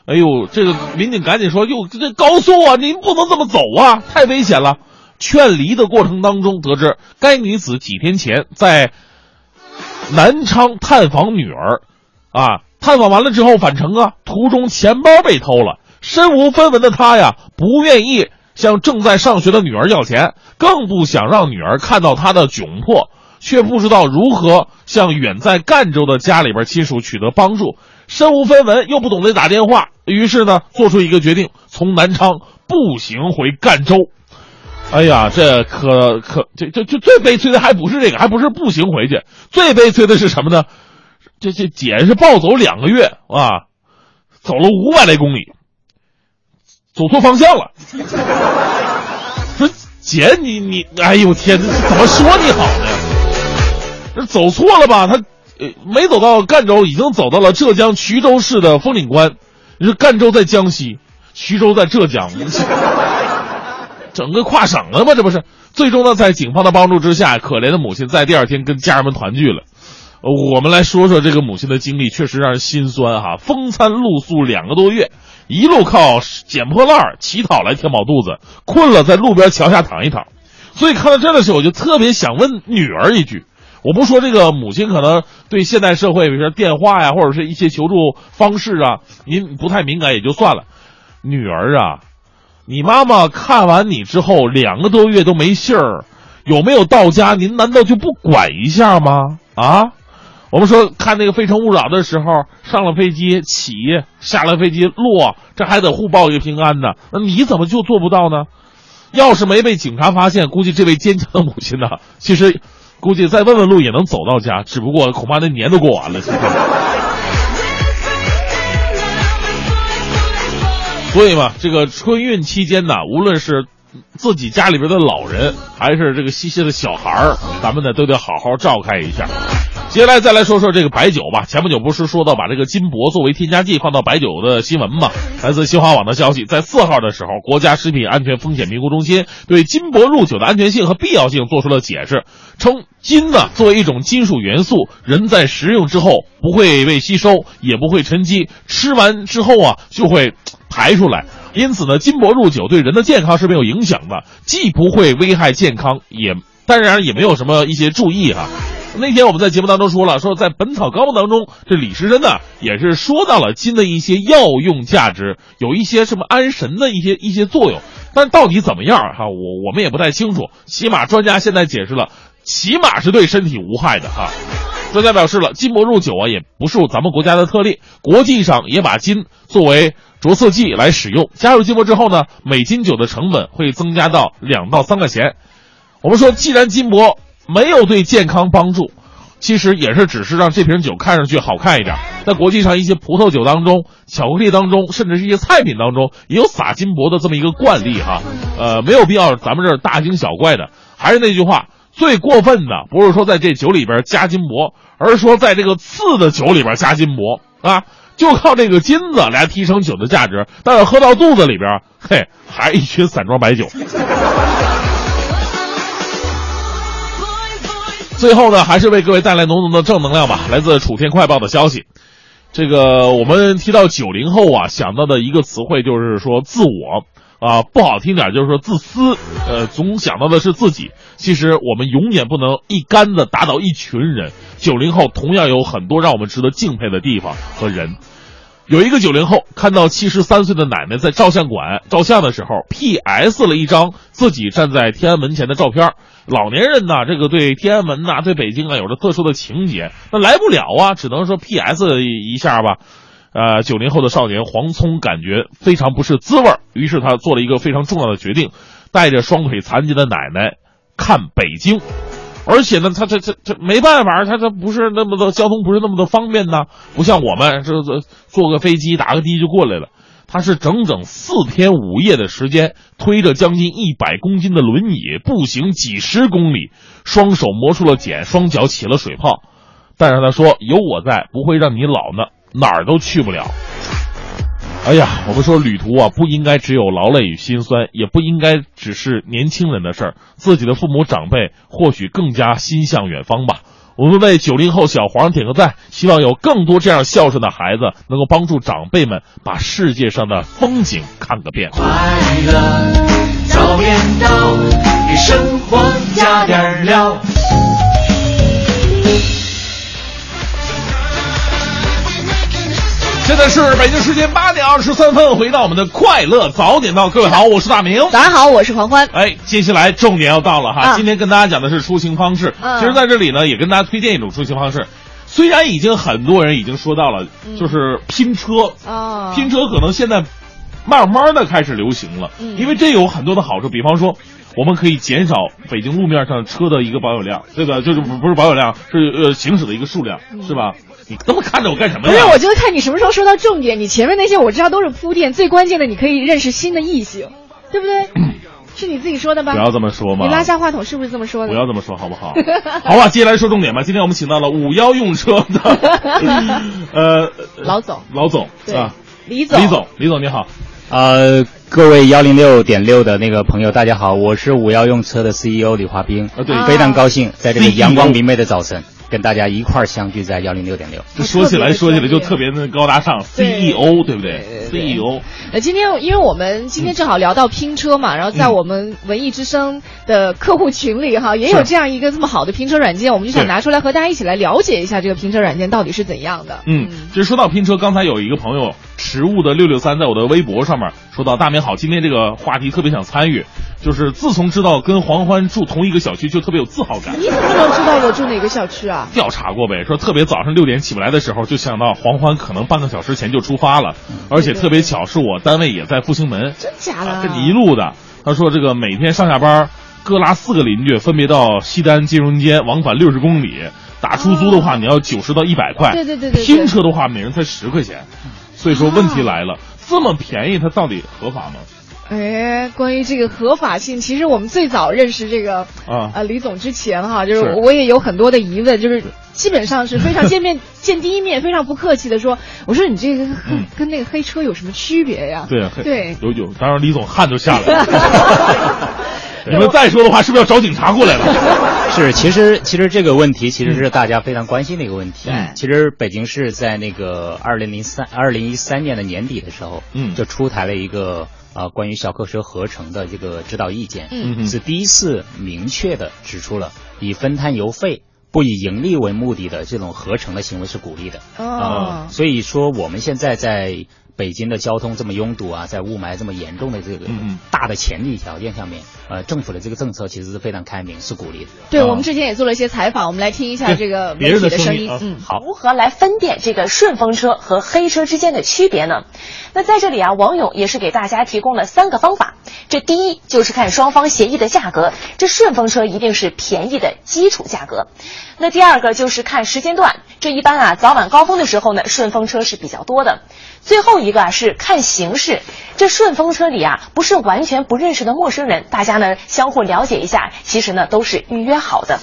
哎呦，这个民警赶紧说：“哟，这高速啊，您不能这么走啊，太危险了。”劝离的过程当中，得知该女子几天前在南昌探访女儿，啊，探访完了之后返程啊，途中钱包被偷了，身无分文的她呀，不愿意向正在上学的女儿要钱，更不想让女儿看到他的窘迫，却不知道如何向远在赣州的家里边亲属取得帮助，身无分文又不懂得打电话，于是呢，做出一个决定，从南昌步行回赣州。哎呀，这可可这这这最悲催的还不是这个，还不是步行回去，最悲催的是什么呢？这这姐是暴走两个月啊，走了五百来公里，走错方向了。说姐你你，哎呦天，这怎么说你好呢？这走错了吧？他呃没走到赣州，已经走到了浙江衢州市的枫岭关。你说赣州在江西，衢州在浙江。整个跨省了吗？这不是？最终呢，在警方的帮助之下，可怜的母亲在第二天跟家人们团聚了。我们来说说这个母亲的经历，确实让人心酸哈。风餐露宿两个多月，一路靠捡破烂儿乞讨来填饱肚子，困了在路边桥下躺一躺。所以看到这的时候，我就特别想问女儿一句：我不说这个母亲可能对现代社会，比如说电话呀，或者是一些求助方式啊，您不太敏感也就算了。女儿啊，你妈妈看完你之后两个多月都没信儿，有没有到家？您难道就不管一下吗？啊？我们说看那个《非诚勿扰》的时候，上了飞机起，下了飞机落，这还得互报一个平安呢。那你怎么就做不到呢？要是没被警察发现，估计这位坚强的母亲呢，其实估计再问问路也能走到家，只不过恐怕那年都过完了。所以嘛，这个春运期间呢，无论是自己家里边的老人，还是这个细细的小孩儿，咱们呢都得好好照看一下。接下来再来说说这个白酒吧。前不久不是说到把这个金箔作为添加剂放到白酒的新闻吗？来自新华网的消息，在四号的时候，国家食品安全风险评估中心对金箔入酒的安全性和必要性做出了解释，称金呢作为一种金属元素，人在食用之后不会被吸收，也不会沉积，吃完之后啊就会排出来。因此呢，金箔入酒对人的健康是没有影响的，既不会危害健康，也当然也没有什么一些注意哈、那天我们在节目当中说了，说在《本草纲目》当中，这李时珍呢也是说到了金的一些药用价值，有一些什么安神的一些一些作用，但到底怎么样哈、我我们也不太清楚。起码专家现在解释了，起码是对身体无害的哈、专家表示了，金箔入酒啊，也不是咱们国家的特例，国际上也把金作为着色剂来使用。加入金箔之后呢，每斤酒的成本会增加到两到三块钱。我们说，既然金箔没有对健康帮助，其实也是只是让这瓶酒看上去好看一点。在国际上一些葡萄酒当中、巧克力当中，甚至是一些菜品当中，也有撒金箔的这么一个惯例哈。呃，没有必要咱们这儿大惊小怪的。还是那句话，最过分的不是说在这酒里边加金箔，而是说在这个次的酒里边加金箔啊，就靠这个金子来提升酒的价值，但是喝到肚子里边，嘿，还一群散装白酒。最后呢，还是为各位带来浓浓的正能量吧。来自楚天快报的消息，这个我们提到九零后啊，想到的一个词汇就是说自我啊，不好听点就是说自私，呃，总想到的是自己。其实我们永远不能一竿子打倒一群人。九零后同样有很多让我们值得敬佩的地方和人。有一个九零后看到七十三岁的奶奶在照相馆照相的时候，P.S. 了一张自己站在天安门前的照片。老年人呐，这个对天安门呐、对北京啊有着特殊的情节，那来不了啊，只能说 P.S. 一下吧。呃，九零后的少年黄聪感觉非常不是滋味儿，于是他做了一个非常重要的决定，带着双腿残疾的奶奶看北京。而且呢，他这这这没办法，他这不是那么的交通不是那么的方便呢，不像我们这这坐个飞机打个的就过来了。他是整整四天五夜的时间，推着将近一百公斤的轮椅，步行几十公里，双手磨出了茧，双脚起了水泡。但是他说：“有我在，不会让你老呢，哪儿都去不了。”哎呀，我们说旅途啊，不应该只有劳累与辛酸，也不应该只是年轻人的事儿。自己的父母长辈或许更加心向远方吧。我们为九零后小黄点个赞，希望有更多这样孝顺的孩子，能够帮助长辈们把世界上的风景看个遍。快乐早点到，给生活加点料。现在是北京时间八点二十三分，回到我们的快乐早点到，各位好，我是大明。大家好，我是黄欢。哎，接下来重点要到了哈，啊今天跟大家讲的是出行方式。嗯其实在这里呢，也跟大家推荐一种出行方式。虽然已经很多人已经说到了，嗯就是拼车，哦拼车可能现在慢慢的开始流行了，嗯因为这有很多的好处，比方说。我们可以减少北京路面上车的一个保有量，这个就是不不是保有量，是呃行驶的一个数量，是吧？你这么看着我干什么呀？不是，我就看你什么时候说到重点。你前面那些我知道都是铺垫，最关键的你可以认识新的异性，对不对？是你自己说的吧？不要这么说嘛！你拉下话筒是不是这么说的？不要这么说好不好？好吧，接下来说重点吧。今天我们请到了五幺用车的 呃老总，老总对啊，李总，李总，李总你好。呃，各位幺零六点六的那个朋友，大家好，我是五幺用车的 CEO 李华斌，啊对非常高兴在这个阳光明媚的早晨，跟大家一块儿相聚在幺零六点六。这说起来说起来就特别的高大上，CEO 对不对？CEO 呃，今天因为我们今天正好聊到拼车嘛，然后在我们文艺之声的客户群里哈，也有这样一个这么好的拼车软件，我们就想拿出来和大家一起来了解一下这个拼车软件到底是怎样的。嗯，其实说到拼车，刚才有一个朋友迟误的六六三在我的微博上面说到：“大明好，今天这个话题特别想参与，就是自从知道跟黄欢住同一个小区，就特别有自豪感。你怎么能知道我住哪个小区啊？调查过呗，说特别早上六点起不来的时候，就想到黄欢可能半个小时前就出发了，而且特别巧是我单位也在复兴门，真假的？跟你一路的。他说这个每天上下班各拉四个邻居，分别到西单金融街往返六十公里。打出租的话，你要九十到一百块；对对对对对拼车的话，每人才十块钱。所以说问题来了，这么便宜，它到底合法吗？哎，关于这个合法性，其实我们最早认识这个啊呃李总之前哈，就是是我也有很多的疑问，就是 基本上是非常见面见第一面非常不客气的说，我说你这个跟跟那个黑车有什么区别呀？对啊，嘿对，有有，当然李总汗都下来了。你们再说的话，是不是要找警察过来了？是，其实其实这个问题其实是大家非常关心的一个问题。嗯其实北京市在那个二零零三二零一三年的年底的时候，嗯就出台了一个呃关于小客车合成的这个指导意见，嗯。哼是第一次明确的指出了以分摊油费。不以盈利为目的的这种合成的行为是鼓励的。哦。啊所以说我们现在在北京的交通这么拥堵啊，在雾霾这么严重的这个嗯大的前提条件下面，呃，政府的这个政策其实是非常开明，是鼓励的。对，啊我们之前也做了一些采访，我们来听一下这个媒体的声音。嗯，好。如何来分辨这个顺风车和黑车之间的区别呢？那在这里啊，王勇也是给大家提供了三个方法。这第一就是看双方协议的价格，这顺风车一定是便宜的基础价格。那第二个就是看时间段，这一般啊早晚高峰的时候呢，顺风车是比较多的。最后一个啊是看形势，这顺风车里啊不是完全不认识的陌生人，大家呢相互了解一下，其实呢都是预约好的。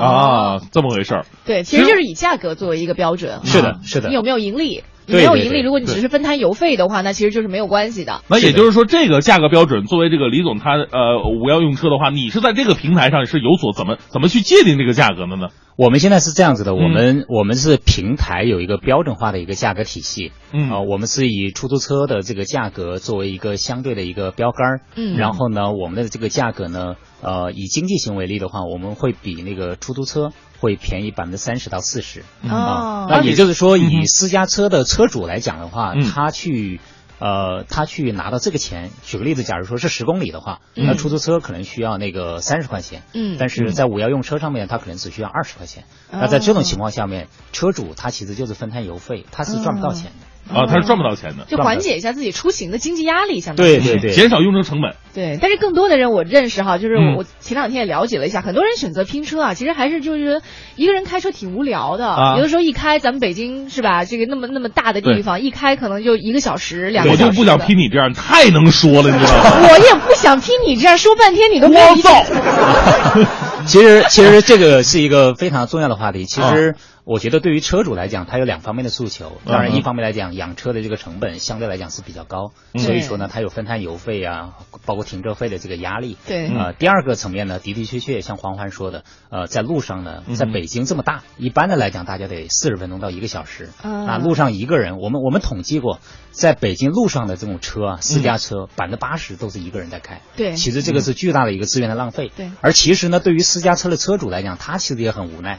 啊，这么回事儿。对，其实就是以价格作为一个标准。是的啊是的你有没有盈利？没有盈利，如果你只是分摊油费的话，那其实就是没有关系的。那也就是说，这个价格标准作为这个李总他呃五幺用车的话，你是在这个平台上是有所怎么怎么去界定这个价格的呢？我们现在是这样子的，我们我们是平台有一个标准化的一个价格体系，嗯。啊、我们是以出租车的这个价格作为一个相对的一个标杆儿，嗯。然后呢，我们的这个价格呢，呃，以经济型为例的话，我们会比那个出租车会便宜百分之三十到四十，哦啊，那也就是说，以私家车的车主来讲的话，嗯。他去。呃，他去拿到这个钱，举个例子，假如说是十公里的话，嗯。那出租车可能需要那个三十块钱，嗯。但是在五幺用车上面，他可能只需要二十块钱。哦。那在这种情况下面，车主他其实就是分摊油费，他是赚不到钱的。啊，他是赚不到钱的，就缓解一下自己出行的经济压力，相当于对对对，减少用车成本。对，但是更多的人我认识哈，就是嗯我前两天也了解了一下，很多人选择拼车啊，其实还是就是一个人开车挺无聊的，啊有的时候一开咱们北京是吧，这个那么那么大的地方，一开可能就一个小时两个我小时。就不想拼。你这样，太能说了，你知道吗？我也不想听你这样说半天，你都 其实其实这个是一个非常重要的话题。其啊实我觉得对于车主来讲，他有两方面的诉求。当然，嗯一方面来讲，养车的这个成本相对来讲是比较高，嗯所以说呢，他有分摊油费啊，包括停车费的这个压力。对呃，第二个层面呢，的的确确像黄欢说的，呃，在路上呢，嗯在北京这么大，一般的来讲，大家得四十分钟到一个小时。嗯那路上一个人，我们我们统计过，在北京路上的这种车啊，私嗯家车百分之八十都是一个人在开。对其实这个是巨大的一个资源的浪费。对而其实呢，对于私家车的车主来讲，他其实也很无奈，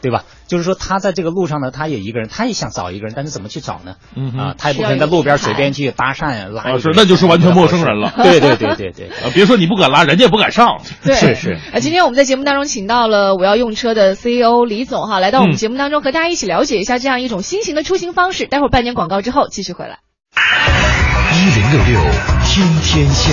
对吧？就是说他在这个路上呢，他也一个人，他也想找一个人，但是怎么去找呢？嗯啊，他也不可能在路边随便去搭讪拉是，那就是完全陌生人了。对对对对对。啊，别说你不敢拉，人家也不敢上。对，是是啊，今天我们在节目当中请到了我要用车的 CEO 李总哈，来到我们嗯节目当中和大家一起了解一下这样一种新型的出行方式。待会儿半年广告之后继续回来。一零六六听天下，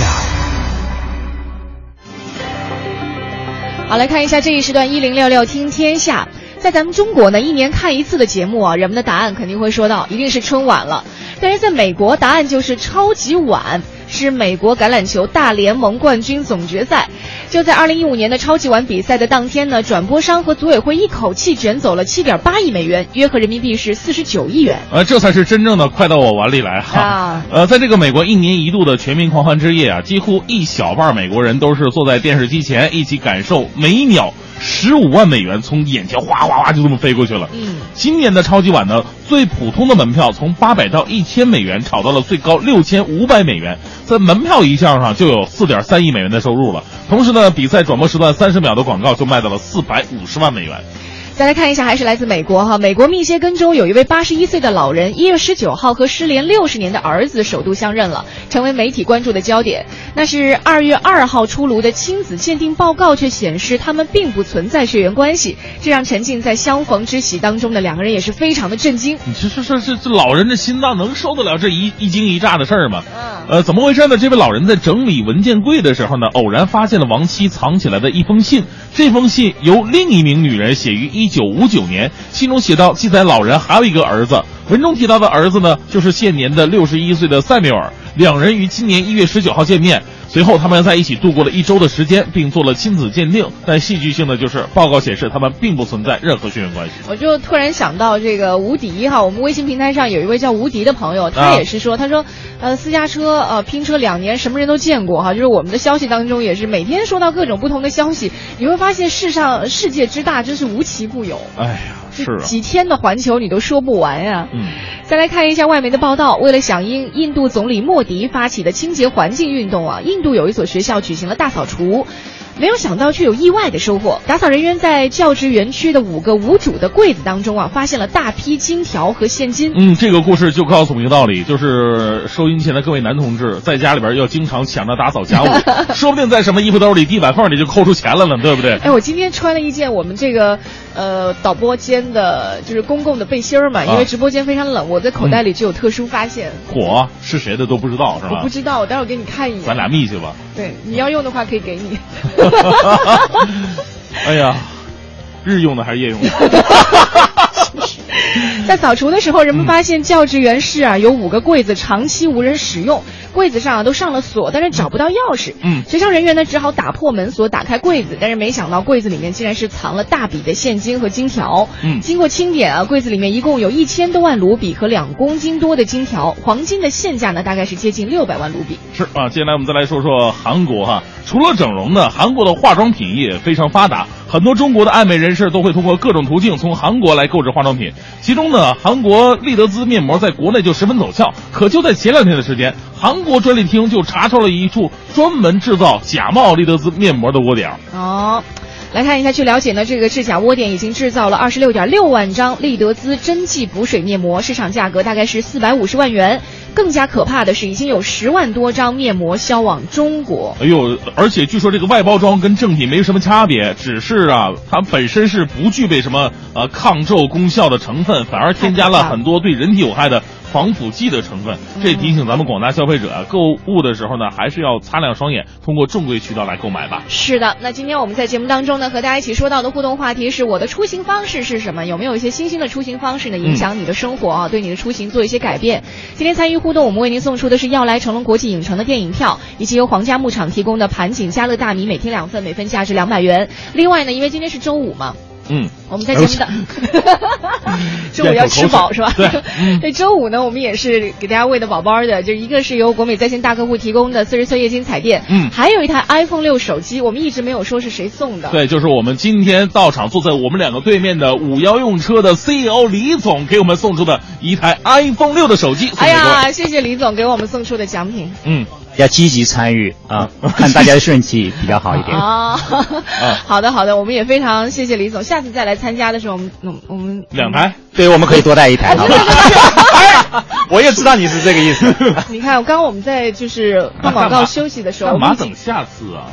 好，来看一下这一时段一零六六听天下。在咱们中国呢，一年看一次的节目啊，人们的答案肯定会说到，一定是春晚了。但是在美国，答案就是超级碗，是美国橄榄球大联盟冠军总决赛。就在二零一五年的超级碗比赛的当天呢，转播商和组委会一口气卷走了七点八亿美元，约合人民币是四十九亿元。呃，这才是真正的快到我碗里来哈。啊呃，在这个美国一年一度的全民狂欢之夜啊，几乎一小半美国人都是坐在电视机前，一起感受每秒十五万美元从眼前哗哗哗就这么飞过去了。嗯，今年的超级碗呢，最普通的门票从八百到一千美元，炒到了最高六千五百美元，在门票一项上就有四点三亿美元的收入了。同时呢，比赛转播时段三十秒的广告就卖到了四百五十万美元。再来看一下，还是来自美国哈。美国密歇根州有一位八十一岁的老人，一月十九号和失联六十年的儿子首度相认了，成为媒体关注的焦点。那是二月二号出炉的亲子鉴定报告，却显示他们并不存在血缘关系，这让沉浸在相逢之喜当中的两个人也是非常的震惊。你这这这这这老人的心脏能受得了这一一惊一乍的事儿吗？嗯呃，怎么回事呢？这位老人在整理文件柜的时候呢，偶然发现了亡妻藏起来的一封信。这封信由另一名女人写于一九五九年，信中写到，记载老人还有一个儿子。文中提到的儿子呢，就是现年的六十一岁的塞缪尔。两人于今年一月十九号见面，随后他们在一起度过了一周的时间，并做了亲子鉴定。但戏剧性的就是，报告显示他们并不存在任何血缘关系。我就突然想到这个无敌哈，我们微信平台上有一位叫无敌的朋友，他啊也是说，他说，呃，私家车呃拼车两年，什么人都见过哈，就是我们的消息当中也是每天收到各种不同的消息，你会发现世上世界之大真是无奇不有，哎呀，是啊，几天的环球你都说不完呀。嗯。再来看一下外媒的报道，为了响应印度总理莫迪发起的清洁环境运动啊，印印度有一所学校举行了大扫除。没有想到，却有意外的收获。打扫人员在教职园区的五个无主的柜子当中啊，发现了大批金条和现金。嗯，这个故事就告诉我们一个道理，就是收音前的各位男同志，在家里边要经常抢着打扫家务，说不定在什么衣服兜里、地板缝里就抠出钱来了，对不对？哎，我今天穿了一件我们这个呃导播间的，就是公共的背心儿嘛，因为直播间非常冷，我在口袋里就有特殊发现。火是谁的都不知道，是吧？我不知道，我待会儿给你看一眼。咱俩密去吧。对，你要用的话可以给你。哎呀，日用的还是夜用的？在扫除的时候，人们发现教职员室啊有五个柜子长期无人使用，柜子上啊都上了锁，但是找不到钥匙。嗯，学校人员呢只好打破门锁打开柜子，但是没想到柜子里面竟然是藏了大笔的现金和金条。嗯，经过清点啊，柜子里面一共有一千多万卢比和两公斤多的金条，黄金的现价呢大概是接近六百万卢比。是啊，接下来我们再来说说韩国哈。除了整容呢，韩国的化妆品业非常发达，很多中国的爱美人士都会通过各种途径从韩国来购置化妆品。其中呢，韩国丽得姿面膜在国内就十分走俏，可就在前两天的时间，韩国专利厅就查出了一处专门制造假冒丽得姿面膜的窝点。哦。来看一下，据了解呢，这个制假窝点已经制造了二十六点六万张丽德姿真气补水面膜，市场价格大概是四百五十万元。更加可怕的是，已经有十万多张面膜销往中国。哎呦，而且据说这个外包装跟正品没什么差别，只是啊，它本身是不具备什么呃抗皱功效的成分，反而添加了很多对人体有害的。防腐剂的成分，这提醒咱们广大消费者啊，购物的时候呢，还是要擦亮双眼，通过正规渠道来购买吧。是的，那今天我们在节目当中呢，和大家一起说到的互动话题是我的出行方式是什么？有没有一些新兴的出行方式呢，影响你的生活啊，对你的出行做一些改变？今天参与互动，我们为您送出的是要来成龙国际影城的电影票，以及由皇家牧场提供的盘锦家乐大米，每天两份，每份价值两百元。另外呢，因为今天是周五嘛。嗯，我们在节目的周五要吃饱是吧？对，那周五呢，我们也是给大家喂的饱饱的，就一个是由国美在线大客户提供的四十寸液晶彩电，嗯，还有一台 iPhone 六手机，我们一直没有说是谁送的。对，就是我们今天到场坐在我们两个对面的五幺用车的 CEO 李总给我们送出的一台 iPhone 六的手机。哎呀，谢谢李总给我们送出的奖品。嗯。要积极参与啊，看大家的顺气比较好一点 啊。好的好的，我们也非常谢谢李总，下次再来参加的时候，我们我们两台，对，我们可以多带一台。我也知道你是这个意思。你看，刚刚我们在就是放广告休息的时候，干嘛等下次啊？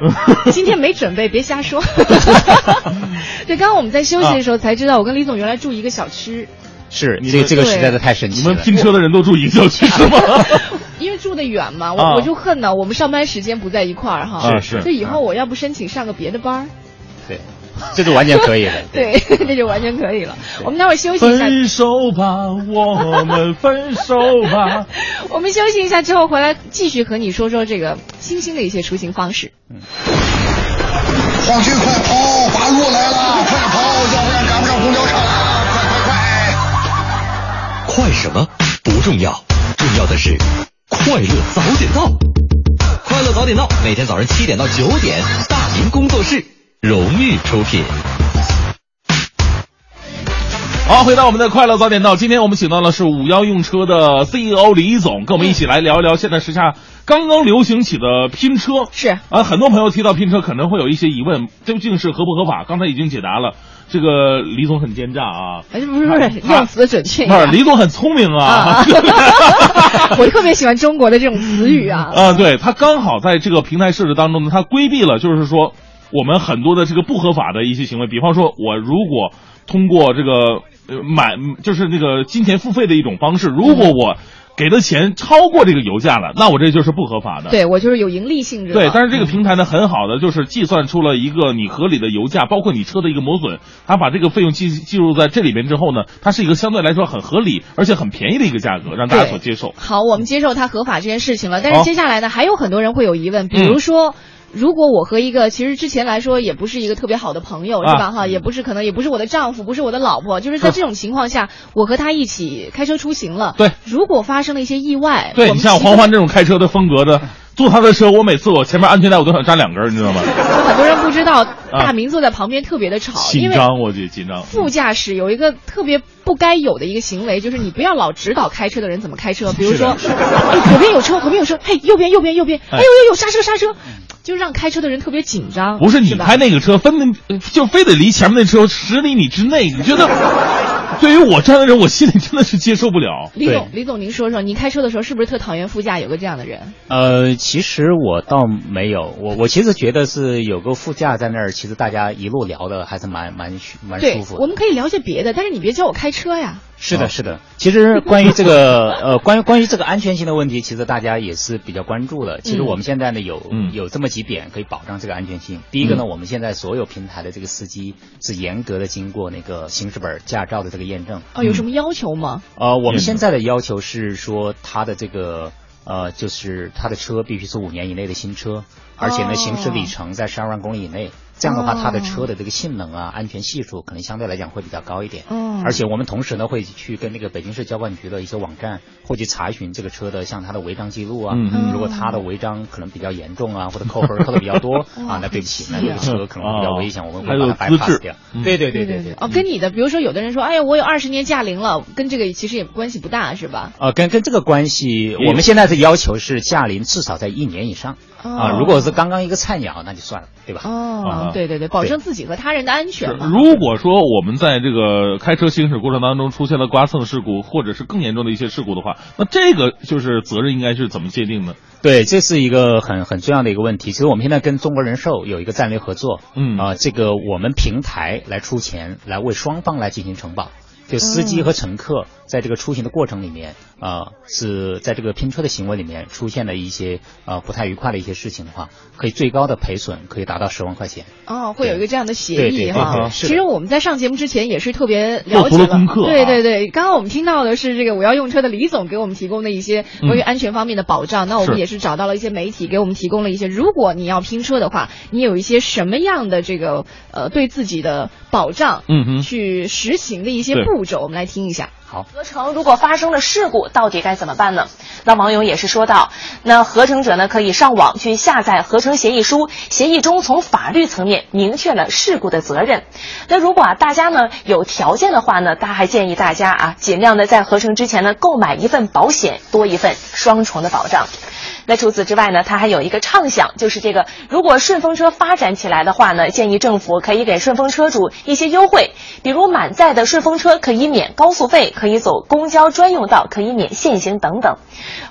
嗯，今天没准备，别瞎说。对，刚刚我们在休息的时候才知道，我跟李总原来住一个小区。是，这这个实在是太神奇了。你们拼车的人都住一个小区是吗？因为住的远嘛，我我就恨呢。我们上班时间不在一块儿哈。是是。这以后我要不申请上个别的班儿。对，这就完全可以了。对，这就完全可以了。我们待会儿休息一下。分手吧，我们分手吧。我们休息一下之后回来继续和你说说这个新兴的一些出行方式。嗯。皇军快跑，八路来了，快跑，要不然赶不上公交车了，快快快！快什么不重要，重要的是。快乐早点到，快乐早点到，每天早上七点到九点，大明工作室荣誉出品。好，回到我们的快乐早点到，今天我们请到的是五幺用车的 CEO 李总，跟我们一起来聊一聊现在时下刚刚流行起的拼车。是啊，很多朋友提到拼车，可能会有一些疑问，究竟是合不合法？刚才已经解答了。这个李总很奸诈啊！哎，不是不是，用词准确。不是，李总很聪明啊！我特别喜欢中国的这种词语啊！啊，对他刚好在这个平台设置当中呢，他规避了，就是说我们很多的这个不合法的一些行为，比方说，我如果通过这个买，就是那个金钱付费的一种方式，如果我。给的钱超过这个油价了，那我这就是不合法的。对我就是有盈利性质。对，但是这个平台呢，很好的就是计算出了一个你合理的油价，包括你车的一个磨损，它把这个费用记记录在这里边之后呢，它是一个相对来说很合理而且很便宜的一个价格，让大家所接受。好，我们接受它合法这件事情了，但是接下来呢，还有很多人会有疑问，比如说。如果我和一个其实之前来说也不是一个特别好的朋友，是吧？哈，也不是可能也不是我的丈夫，不是我的老婆，就是在这种情况下，我和他一起开车出行了。对，如果发生了一些意外，对你像黄欢这种开车的风格的。坐他的车，我每次我前面安全带我都想扎两根，你知道吗？很多人不知道，大明坐在旁边特别的吵，紧张，我就紧张。副驾驶有一个特别不该有的一个行为，就是你不要老指导开车的人怎么开车，比如说，左边有车，左边有车，嘿，右边，右边，右边，哎呦呦呦，刹车，刹车，就让开车的人特别紧张。不是你开那个车，分的就非得离前面那车十厘米之内，你觉得？对于我这样的人，我心里真的是接受不了。李总，李总，您说说，您开车的时候是不是特讨厌副驾有个这样的人？呃，其实我倒没有，我我其实觉得是有个副驾在那儿，其实大家一路聊的还是蛮蛮蛮舒服。我们可以聊些别的，但是你别教我开车呀。是的，是的。其实关于这个 呃，关于关于这个安全性的问题，其实大家也是比较关注的。其实我们现在呢有有这么几点可以保障这个安全性。第一个呢，我们现在所有平台的这个司机是严格的经过那个行驶本驾照的这个验证。哦，有什么要求吗？呃，我们现在的要求是说他的这个呃，就是他的车必须是五年以内的新车，而且呢行驶里程在十二万公里以内。这样的话，哦它的车的这个性能啊、安全系数可能相对来讲会比较高一点。嗯而且我们同时呢会去跟那个北京市交管局的一些网站，会去查询这个车的像它的违章记录啊。嗯嗯如果它的违章可能比较严重啊，或者扣分扣的比较多 啊，那对不起，那这个车可能会比较危险，我们会把它资 bypass 质掉。嗯对对对对对。哦，跟你的，比如说有的人说，哎呀，我有二十年驾龄了，跟这个其实也关系不大，是吧？呃，跟跟这个关系，我们现在的要求是驾龄至少在一年以上啊、哦如果是刚刚一个菜鸟，那就算了，对吧？哦啊，对对对，保证自己和他人的安全嘛。如果说我们在这个开车行驶过程当中出现了刮蹭事故，或者是更严重的一些事故的话，那这个就是责任应该是怎么界定呢？对，这是一个很很重要的一个问题。其实我们现在跟中国人寿有一个战略合作，嗯啊、这个我们平台来出钱，来为双方来进行承保。就司机和乘客在这个出行的过程里面，啊、是在这个拼车的行为里面出现了一些呃不太愉快的一些事情的话，可以最高的赔损可以达到十万块钱。哦，会有一个这样的协议哈。其实我们在上节目之前也是特别做了解了功课啊对对对，刚刚我们听到的是这个我要用车的李总给我们提供的一些关于安全方面的保障。那我们也是找到了一些媒体给我们提供了一些，如果你要拼车的话，你有一些什么样的这个呃对自己的保障，嗯哼去实行的一些步骤，我们来听一下。合成如果发生了事故，到底该怎么办呢？那网友也是说到，那合成者呢可以上网去下载合成协议书，协议中从法律层面明确了事故的责任。那如果啊大家呢有条件的话呢，他还建议大家啊尽量的在合成之前呢购买一份保险，多一份双重的保障。那除此之外呢，他还有一个畅想，就是这个如果顺风车发展起来的话呢，建议政府可以给顺风车主一些优惠，比如满载的顺风车可以免高速费，可以走公交专用道，可以免限行等等。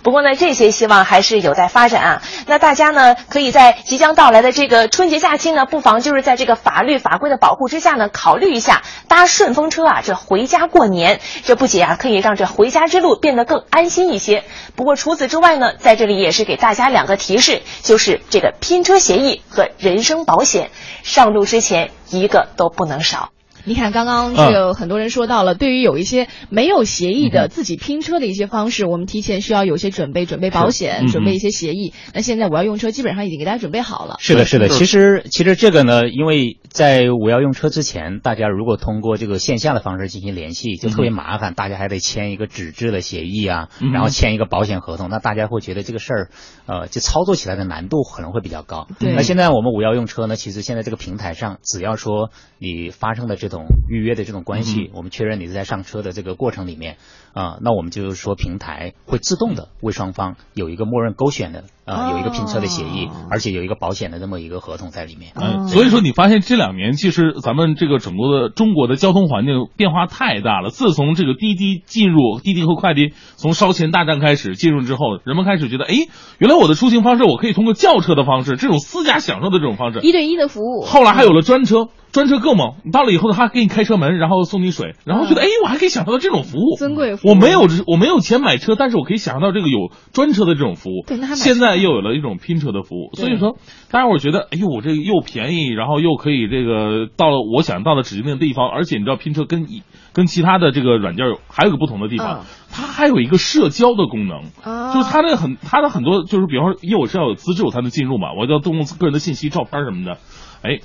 不过呢，这些希望还是有待发展啊。那大家呢，可以在即将到来的这个春节假期呢，不妨就是在这个法律法规的保护之下呢，考虑一下搭顺风车啊，这回家过年，这不仅啊可以让这回家之路变得更安心一些。不过除此之外呢，在这里也是给大家两个提示，就是这个拼车协议和人身保险，上路之前一个都不能少。你看，刚刚嗯这个很多人说到了，对于有一些没有协议的自己拼车的一些方式，我们提前需要有些准备，准备保险，嗯准备一些协议。那现在我要用车，基本上已经给大家准备好了。是的，是的。其实，其实这个呢，因为在我要用车之前，大家如果通过这个线下的方式进行联系，就特别麻烦，大家还得签一个纸质的协议啊，嗯然后签一个保险合同，那大家会觉得这个事儿，呃，就操作起来的难度可能会比较高。对那现在我们我要用车呢，其实现在这个平台上，只要说你发生的这种预约的这种关系，我们确认你是在上车的这个过程里面，啊、那我们就是说平台会自动的为双方有一个默认勾选的，呃，有一个拼车的协议，而且有一个保险的这么一个合同在里面。嗯，所以说你发现这两年其实咱们这个整个的中国的交通环境变化太大了。自从这个滴滴进入，滴滴和快滴从烧钱大战开始进入之后，人们开始觉得，哎，原来我的出行方式我可以通过轿车的方式，这种私家享受的这种方式，一对一的服务。后来还有了专车，专车更猛，你到了以后他还给你开车门，然后送你水，然后觉得哎，我还可以享受到这种服务。尊贵服务我没有我没有钱买车，但是我可以享受到这个有专车的这种服务。对那现在又有了一种拼车的服务，所以说大家伙觉得，哎呦，我这个又便宜，然后又可以这个到了我想到的指定的地方，而且你知道拼车跟一跟其他的这个软件有还有个不同的地方，嗯它还有一个社交的功能。啊就是它的很，它的很多就是，比方说，因为我是要有资质我才能进入嘛，我要动用个人的信息、照片什么的。哎，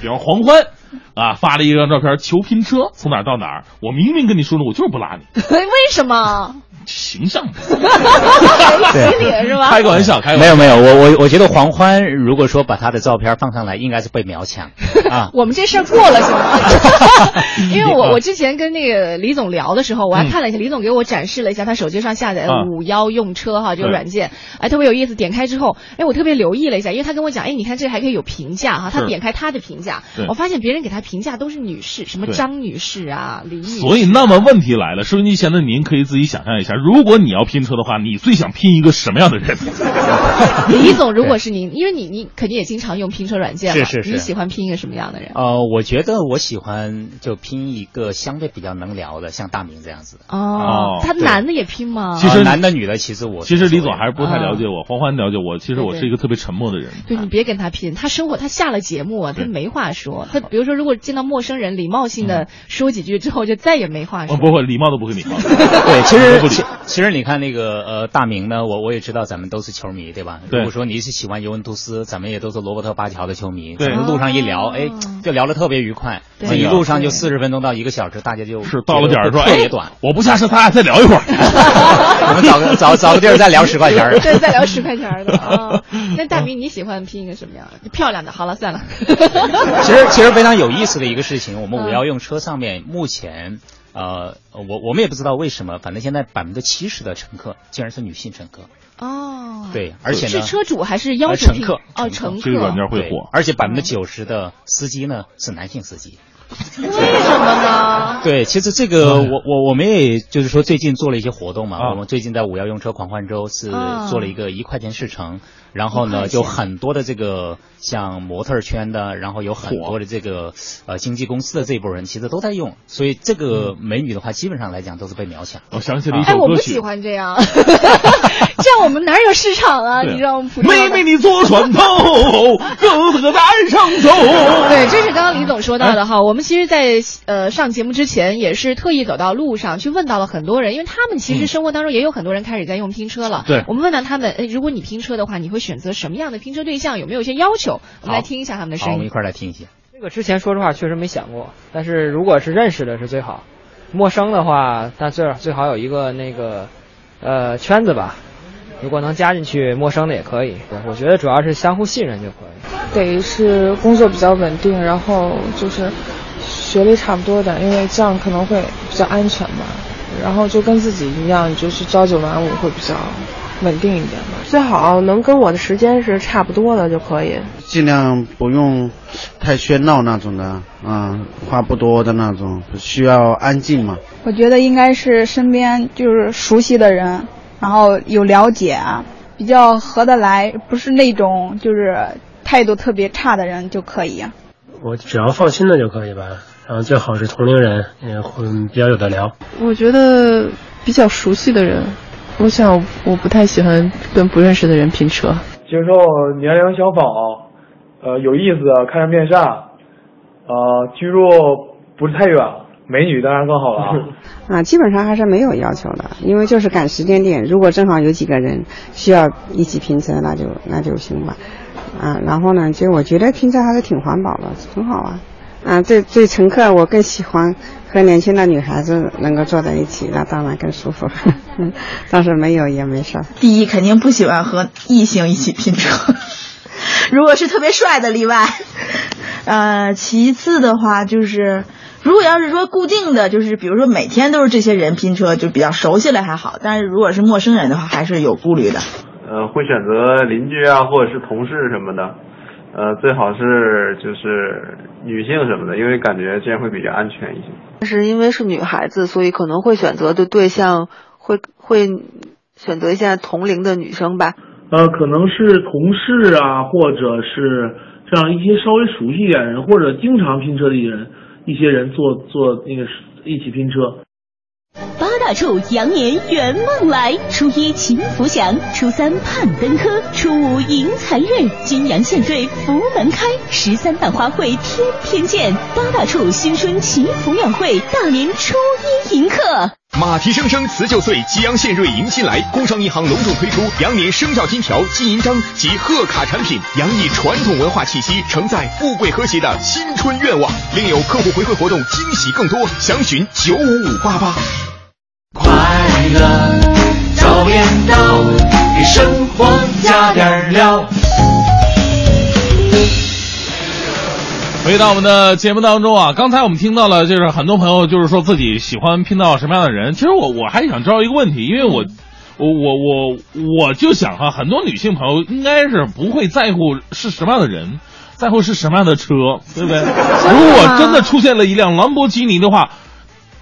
比方黄欢啊发了一张照片，求拼车，从哪儿到哪儿，我明明跟你说了，我就是不拉你，为什么？形象。谁心里是吧？开个玩笑，开个玩笑。没有没有，我我我觉得黄欢如果说把他的照片放上来，应该是被秒抢 啊。我们这事儿过了行吗？因为我 我之前跟那个李总聊的时候，我还看了一下，李总给我展示了一下他手机上下载的啊五幺用车哈这个软件，哎特别有意思。点开之后，哎我特别留意了一下，因为他跟我讲，哎你看这还可以有评价哈，他点开他的评价，我发现别人给他评价都是女士，什么张女士啊、李女士啊。所以，那么问题来了，收音机前的您可以自己想象一下，如果你要拼车的话，你最想拼一个什么样的人？李总，如果是您，因为你你肯定也经常用拼车软件嘛，是是是你喜欢拼一个什么样的人？呃，我觉得我喜欢就拼一个相对比较能聊的，像大明这样子的。哦，他男的也拼吗？其实呃男的女的，其实我其实李总还是不太了解我，欢欢了解我。其实我是一个特别沉默的人。对你别跟他拼，他生活他下了节目啊，他没话说。他比如说，如果见到陌生人，礼貌性的说几句之后，就再也没话说。哦，不会，礼貌都不会礼貌。对，其实其实你看那个呃大明呢，我我也知道咱们都是球迷，对吧？对如果说你是喜欢尤文图斯，咱们也都是罗伯特巴乔的球迷，对咱们路上一聊，哎，就聊得特别愉快。对这一路上就四十分钟到一个小时，大家就是到了点儿说，哎特别短。，我不下车，咱俩再聊一会儿。我们找个找找个地儿再聊十块钱儿对，再聊十块钱儿的啊。那大明你喜欢拼一个什么样的？漂亮的。好了，算了。其实其实非常有意思的一个事情，我们五幺用车上面目前。呃，我我们也不知道为什么，反正现在百分之七十的乘客竟然是女性乘客。哦，对，而且呢，是车主还是要求乘客？哦，乘客。这个软件会火，而且百分之九十的司机呢是男性司机。为什么呢？对，其实这个我我我们也就是说最近做了一些活动嘛，我们最近在五幺用车狂欢周是做了一个一块钱试乘，然后呢就很多的这个像模特圈的，然后有很多的这个呃经纪公司的这一波人其实都在用，所以这个美女的话基本上来讲都是被秒抢。我想起了一首歌曲，哎，我不喜欢这样，这样我们哪有市场啊？你让我们普妹妹你坐船头，哥哥在岸上走。对，这是刚刚李总说到的哈。我们其实，在呃上节目之前，也是特意走到路上去问到了很多人，因为他们其实生活当中也有很多人开始在用拼车了。对，我们问到他们，哎，如果你拼车的话，你会选择什么样的拼车对象？有没有一些要求？我们来听一下他们的声音。好，我们一块来听一下。这个之前说实话确实没想过，但是如果是认识的是最好，陌生的话，那最最好有一个那个呃圈子吧。如果能加进去，陌生的也可以。我觉得主要是相互信任就可以。得是工作比较稳定，然后就是学历差不多的，因为这样可能会比较安全吧。然后就跟自己一样，就是朝九晚五会比较稳定一点吧。最好能跟我的时间是差不多的就可以。尽量不用太喧闹那种的，啊、嗯，话不多的那种，需要安静嘛。我觉得应该是身边就是熟悉的人。然后有了解啊，比较合得来，不是那种就是态度特别差的人就可以啊。我只要放心的就可以吧，然后最好是同龄人，也会比较有的聊。我觉得比较熟悉的人，我想我不太喜欢跟不认识的人拼车。接受年龄相仿，呃，有意思，看着面善，呃，居住不是太远。美女当然更好了 啊，基本上还是没有要求的，因为就是赶时间点。如果正好有几个人需要一起拼车，那就那就行吧。啊，然后呢，就我觉得拼车还是挺环保的，很好啊。啊，对对，乘客我更喜欢和年轻的女孩子能够坐在一起，那当然更舒服。但是没有也没事。第一，肯定不喜欢和异性一起拼车，如果是特别帅的例外。呃，其次的话就是。如果要是说固定的，就是比如说每天都是这些人拼车，就比较熟悉了还好。但是如果是陌生人的话，还是有顾虑的。呃，会选择邻居啊，或者是同事什么的，呃，最好是就是女性什么的，因为感觉这样会比较安全一些。但是因为是女孩子，所以可能会选择的对象会会选择一下同龄的女生吧。呃，可能是同事啊，或者是这样一些稍微熟悉一点的人，或者经常拼车的人。一些人坐坐那个一起拼车。八大处羊年圆梦来，初一祈福祥，初三盼登科，初五迎财运，金阳献瑞福门开，十三瓣花卉天天见。八大处新春祈福晚会，大年初一迎客。马蹄声声辞旧岁，吉阳献瑞迎新来。工商银行隆重推出羊年生肖金条、金银章及贺卡产品，洋溢传统文化气息，承载富贵和谐的新春愿望。另有客户回馈活动，惊喜更多，详询九五五八八。快乐早点到，给生活加点料。回到我们的节目当中啊，刚才我们听到了，就是很多朋友就是说自己喜欢拼到什么样的人。其实我我还想知道一个问题，因为我我我我我就想哈、啊，很多女性朋友应该是不会在乎是什么样的人，在乎是什么样的车，对不对？如果真的出现了一辆兰博基尼的话。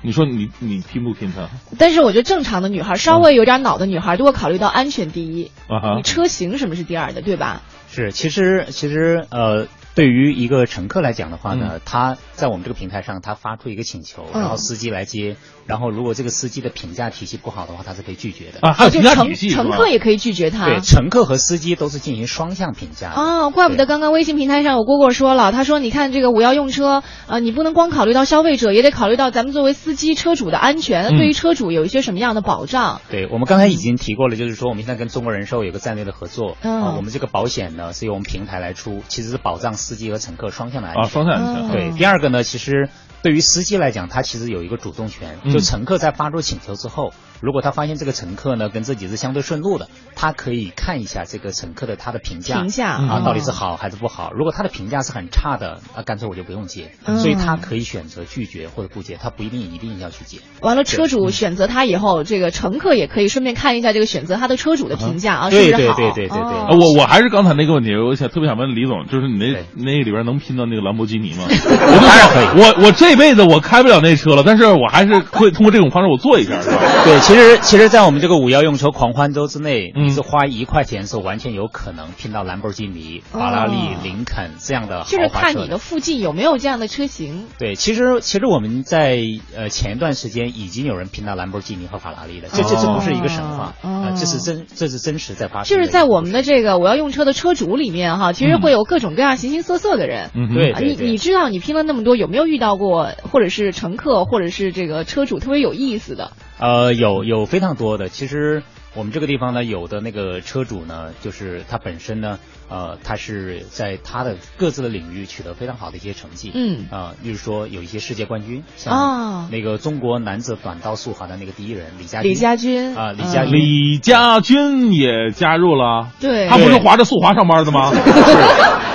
你说你你拼不拼它？但是我觉得正常的女孩，稍微有点脑的女孩，都会考虑到安全第一。啊你车型什么是第二的，对吧？是，其实其实呃，对于一个乘客来讲的话呢，他在我们这个平台上，他发出一个请求，嗯。然后司机来接，然后如果这个司机的评价体系不好的话，他是可以拒绝的。啊，还有就乘评价体系是吧乘客也可以拒绝他。对，乘客和司机都是进行双向评价的。哦，怪不得刚刚微信平台上有蝈蝈说了，他说你看这个五幺用车，呃，你不能光考虑到消费者，也得考虑到咱们作为司机车主的安全。对于车主有一些什么样的保障？对我们刚才已经提过了，就是说我们现在跟中国人寿有个战略的合作，嗯啊，我们这个保险呢是由我们平台来出，其实是保障司机和乘客双向的安全。啊双向安全对，嗯第二个呢，其实对于司机来讲，他其实有一个主动权，嗯就乘客在发出请求之后，如果他发现这个乘客呢跟自己是相对顺路的，他可以看一下这个乘客的他的评价，评价啊嗯到底是好还是不好。如果他的评价是很差的，那干脆我就不用接，嗯所以他可以选择拒绝或者不接，他不一定一定要去接。完了，车主选择他以后，这个乘客也可以顺便看一下这个选择他的车主的评价啊，是不对是好？对对对对对哦啊我我还是刚才那个问题，我想特别想问李总，就是你那那里边能拼到那个兰博基尼吗？我当然可以，我我这辈子我开不了那车了，但是我还是会通过这种方式我做一下，是吧？对，其实其实，在我们这个五幺用车狂欢周之内，嗯你是花一块钱是完全有可能拼到兰博基尼、法拉利、林肯这样的豪就是看你的附近有没有这样的车型。对，其实其实我们在呃前一段时间已经有人拼到兰博基尼和法拉利了，这这这不是一个神话哦啊、这是真这是真实在发生。就是在我们的这个我要用车的车主里面哈，其实会有各种各样形形色色的人。嗯对你你知道你拼了那么多，有没有遇到过或者是乘客或者是这个车主特别有意思的？呃，有有非常多的。其实我们这个地方呢，有的那个车主呢，就是他本身呢，呃，他是在他的各自的领域取得非常好的一些成绩。嗯啊、例如说有一些世界冠军，像哦那个中国男子短道速滑的那个第一人李佳军。李佳军啊，李佳军。李佳军也加入了，对他不是滑着速滑上班的吗？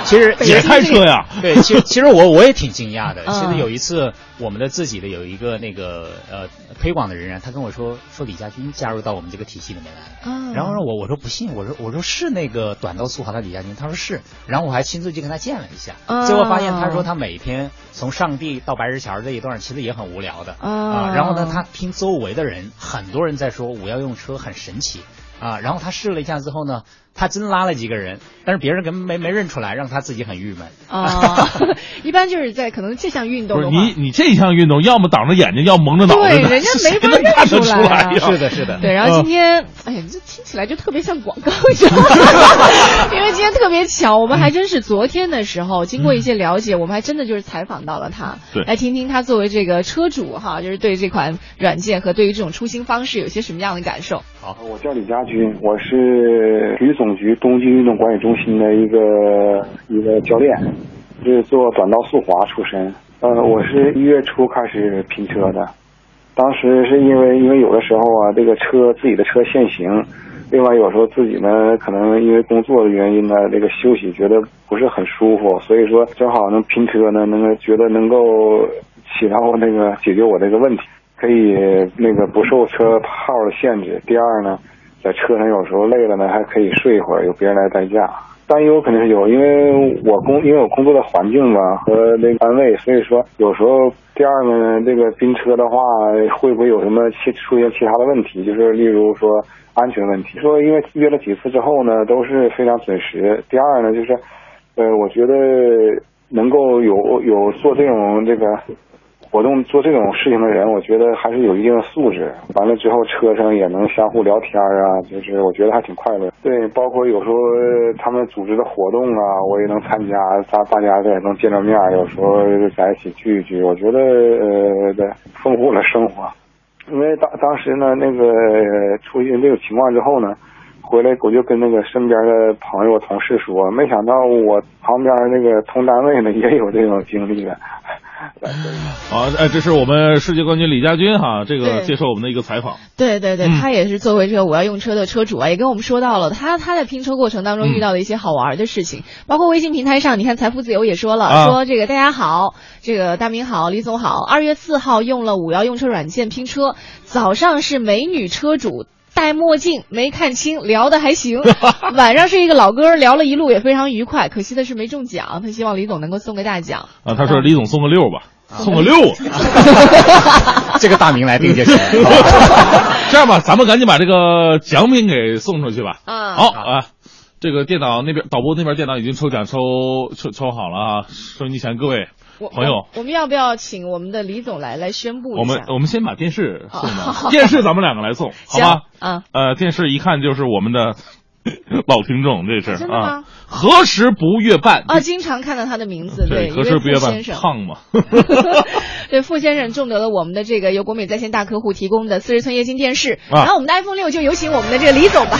其实 也开车呀对，其实其实我我也挺惊讶的。嗯其实有一次，我们的自己的有一个那个呃推广的人员，他跟我说说李佳军加入到我们这个体系里面来了。啊然后我我说不信，我说我说是那个短道速滑的李佳军，他说是，然后我还亲自去跟他见了一下，啊结果发现他说他每天从上地到白石桥这一段其实也很无聊的啊然后呢，他听周围的人很多人在说五幺用车很神奇啊，然后他试了一下之后呢，他真拉了几个人，但是别人根本没没认出来，让他自己很郁闷。啊，一般就是在可能这项运动你你这项运动要么挡着眼睛，要么蒙着脑袋对，人家没法谁能看得认出来呀？是的，是的。对，然后今嗯天，哎呀，这听起来就特别像广告一样，因为今天特别巧，我们还真是昨天的时候，经过一些了解，我们还真的就是采访到了他，对来听听他作为这个车主哈，就是对这款软件和对于这种出行方式有些什么样的感受。好，我叫李家军，我是体育总总局冬季运动管理中心的一个一个教练，是做短道速滑出身。呃，我是一月初开始拼车的，当时是因为因为有的时候啊，这个车自己的车限行，另外有时候自己呢可能因为工作的原因呢，这个休息觉得不是很舒服，所以说正好能拼车呢，能够觉得能够起到那个解决我这个问题。可以那个不受车号的限制。第二呢，在车上有时候累了呢，还可以睡一会儿，有别人来代驾。担忧肯定是有，因为我工因为我工作的环境吧和那个单位，所以说有时候第二呢，这个拼车的话会不会有什么其出现其他的问题？就是例如说安全问题。说因为约了几次之后呢，都是非常准时。第二呢，就是呃，我觉得能够有有做这种这个。活动做这种事情的人，我觉得还是有一定的素质。完了之后，车上也能相互聊天啊，就是我觉得还挺快乐。对，包括有时候他们组织的活动啊，我也能参加，大大家也能见着面，有时候在一起聚一聚，我觉得呃，对，丰富了生活。因为当当时呢，那个出现这种情况之后呢，回来我就跟那个身边的朋友、同事说，没想到我旁边那个同单位呢也有这种经历的。好，哎，这是我们世界冠军李佳军哈，这个接受我们的一个采访。对对对，嗯他也是作为这个我要用车的车主啊，也跟我们说到了他他在拼车过程当中遇到的一些好玩的事情，包括微信平台上，你看财富自由也说了，啊说这个大家好，这个大明好，李总好，二月四号用了五幺用车软件拼车，早上是美女车主。戴墨镜没看清，聊的还行。晚上是一个老哥，聊了一路也非常愉快。可惜的是没中奖，他希望李总能够送个大奖。啊，他说李总送个六吧，送个六，这个大名来定就行。这样吧，咱们赶紧把这个奖品给送出去吧。啊好啊，这个电脑那边导播那边电脑已经抽奖抽抽抽好了啊！收音机前各位我朋友，我我们要不要请我们的李总来来宣布一下？我们我们先把电视送好吧，电视咱们两个来送，好吧？啊，呃，电视一看就是我们的 老听众，这是真的吗啊。何时不月半？啊，经常看到他的名字，对，何时不月半先？生，胖吗？对，傅先生中得了我们的这个由国美在线大客户提供的四十寸液晶电视，啊然后我们的 iPhone 六就有请我们的这个李总吧，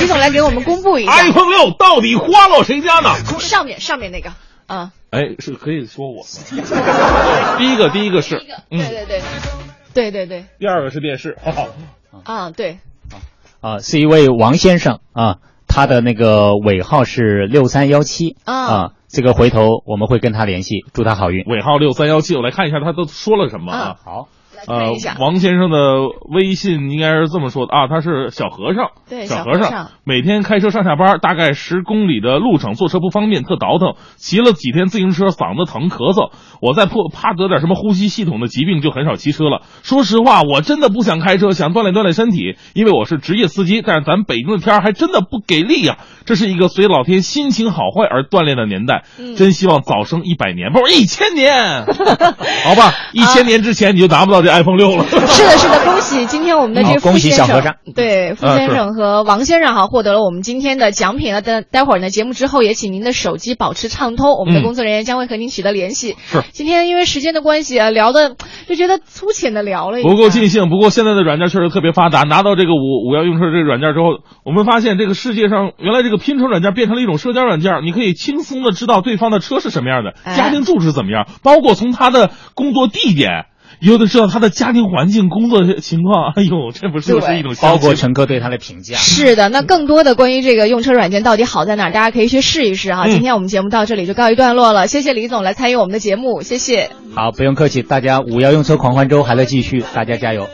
李总来给我们公布一下 iPhone 六到底花落谁家呢？上面上面那个啊，哎，是可以说我吗？第一个，第一个是，嗯，对对对，对对对，第二个是电视，好，啊对，啊，是一位王先生啊，他的那个尾号是六三幺七啊啊，这个回头我们会跟他联系，祝他好运。尾号六三幺七，我来看一下他都说了什么啊？好。呃王先生的微信应该是这么说的啊，他是小和尚，对小和尚每天开车上下班，大概十公里的路程，坐车不方便，特倒腾，骑了几天自行车，嗓子疼，咳嗽，我再破怕得点什么呼吸系统的疾病，就很少骑车了。说实话，我真的不想开车，想锻炼锻炼身体，因为我是职业司机，但是咱北京的天儿还真的不给力呀、这是一个随老天心情好坏而锻炼的年代，嗯真希望早生一百年，不是一千年，好吧，一千年之前你就达不到这 iPhone 六了。是的，是的，恭喜今天我们的这个好恭傅先生，喜小和尚对傅啊先生和王先生哈获得了我们今天的奖品了。待待会儿呢，节目之后也请您的手机保持畅通，我们的嗯工作人员将会和您取得联系。是今天因为时间的关系啊，聊的就觉得粗浅的聊了一，不够尽兴。不过现在的软件确实特别发达，拿到这个五五幺用车这个软件之后，我们发现这个世界上原来这个拼车软件变成了一种社交软件，你可以轻松的知道对方的车是什么样的，哎家庭住址怎么样，包括从他的工作地点。有的知道他的家庭环境、工作情况，哎呦，这不是又是一种包括亲乘客对他的评价。是的，那更多的关于这个用车软件到底好在哪儿，大家可以去试一试哈。嗯今天我们节目到这里就告一段落了，谢谢李总来参与我们的节目，谢谢。好，不用客气，大家五幺用车狂欢周还在继续，大家加油。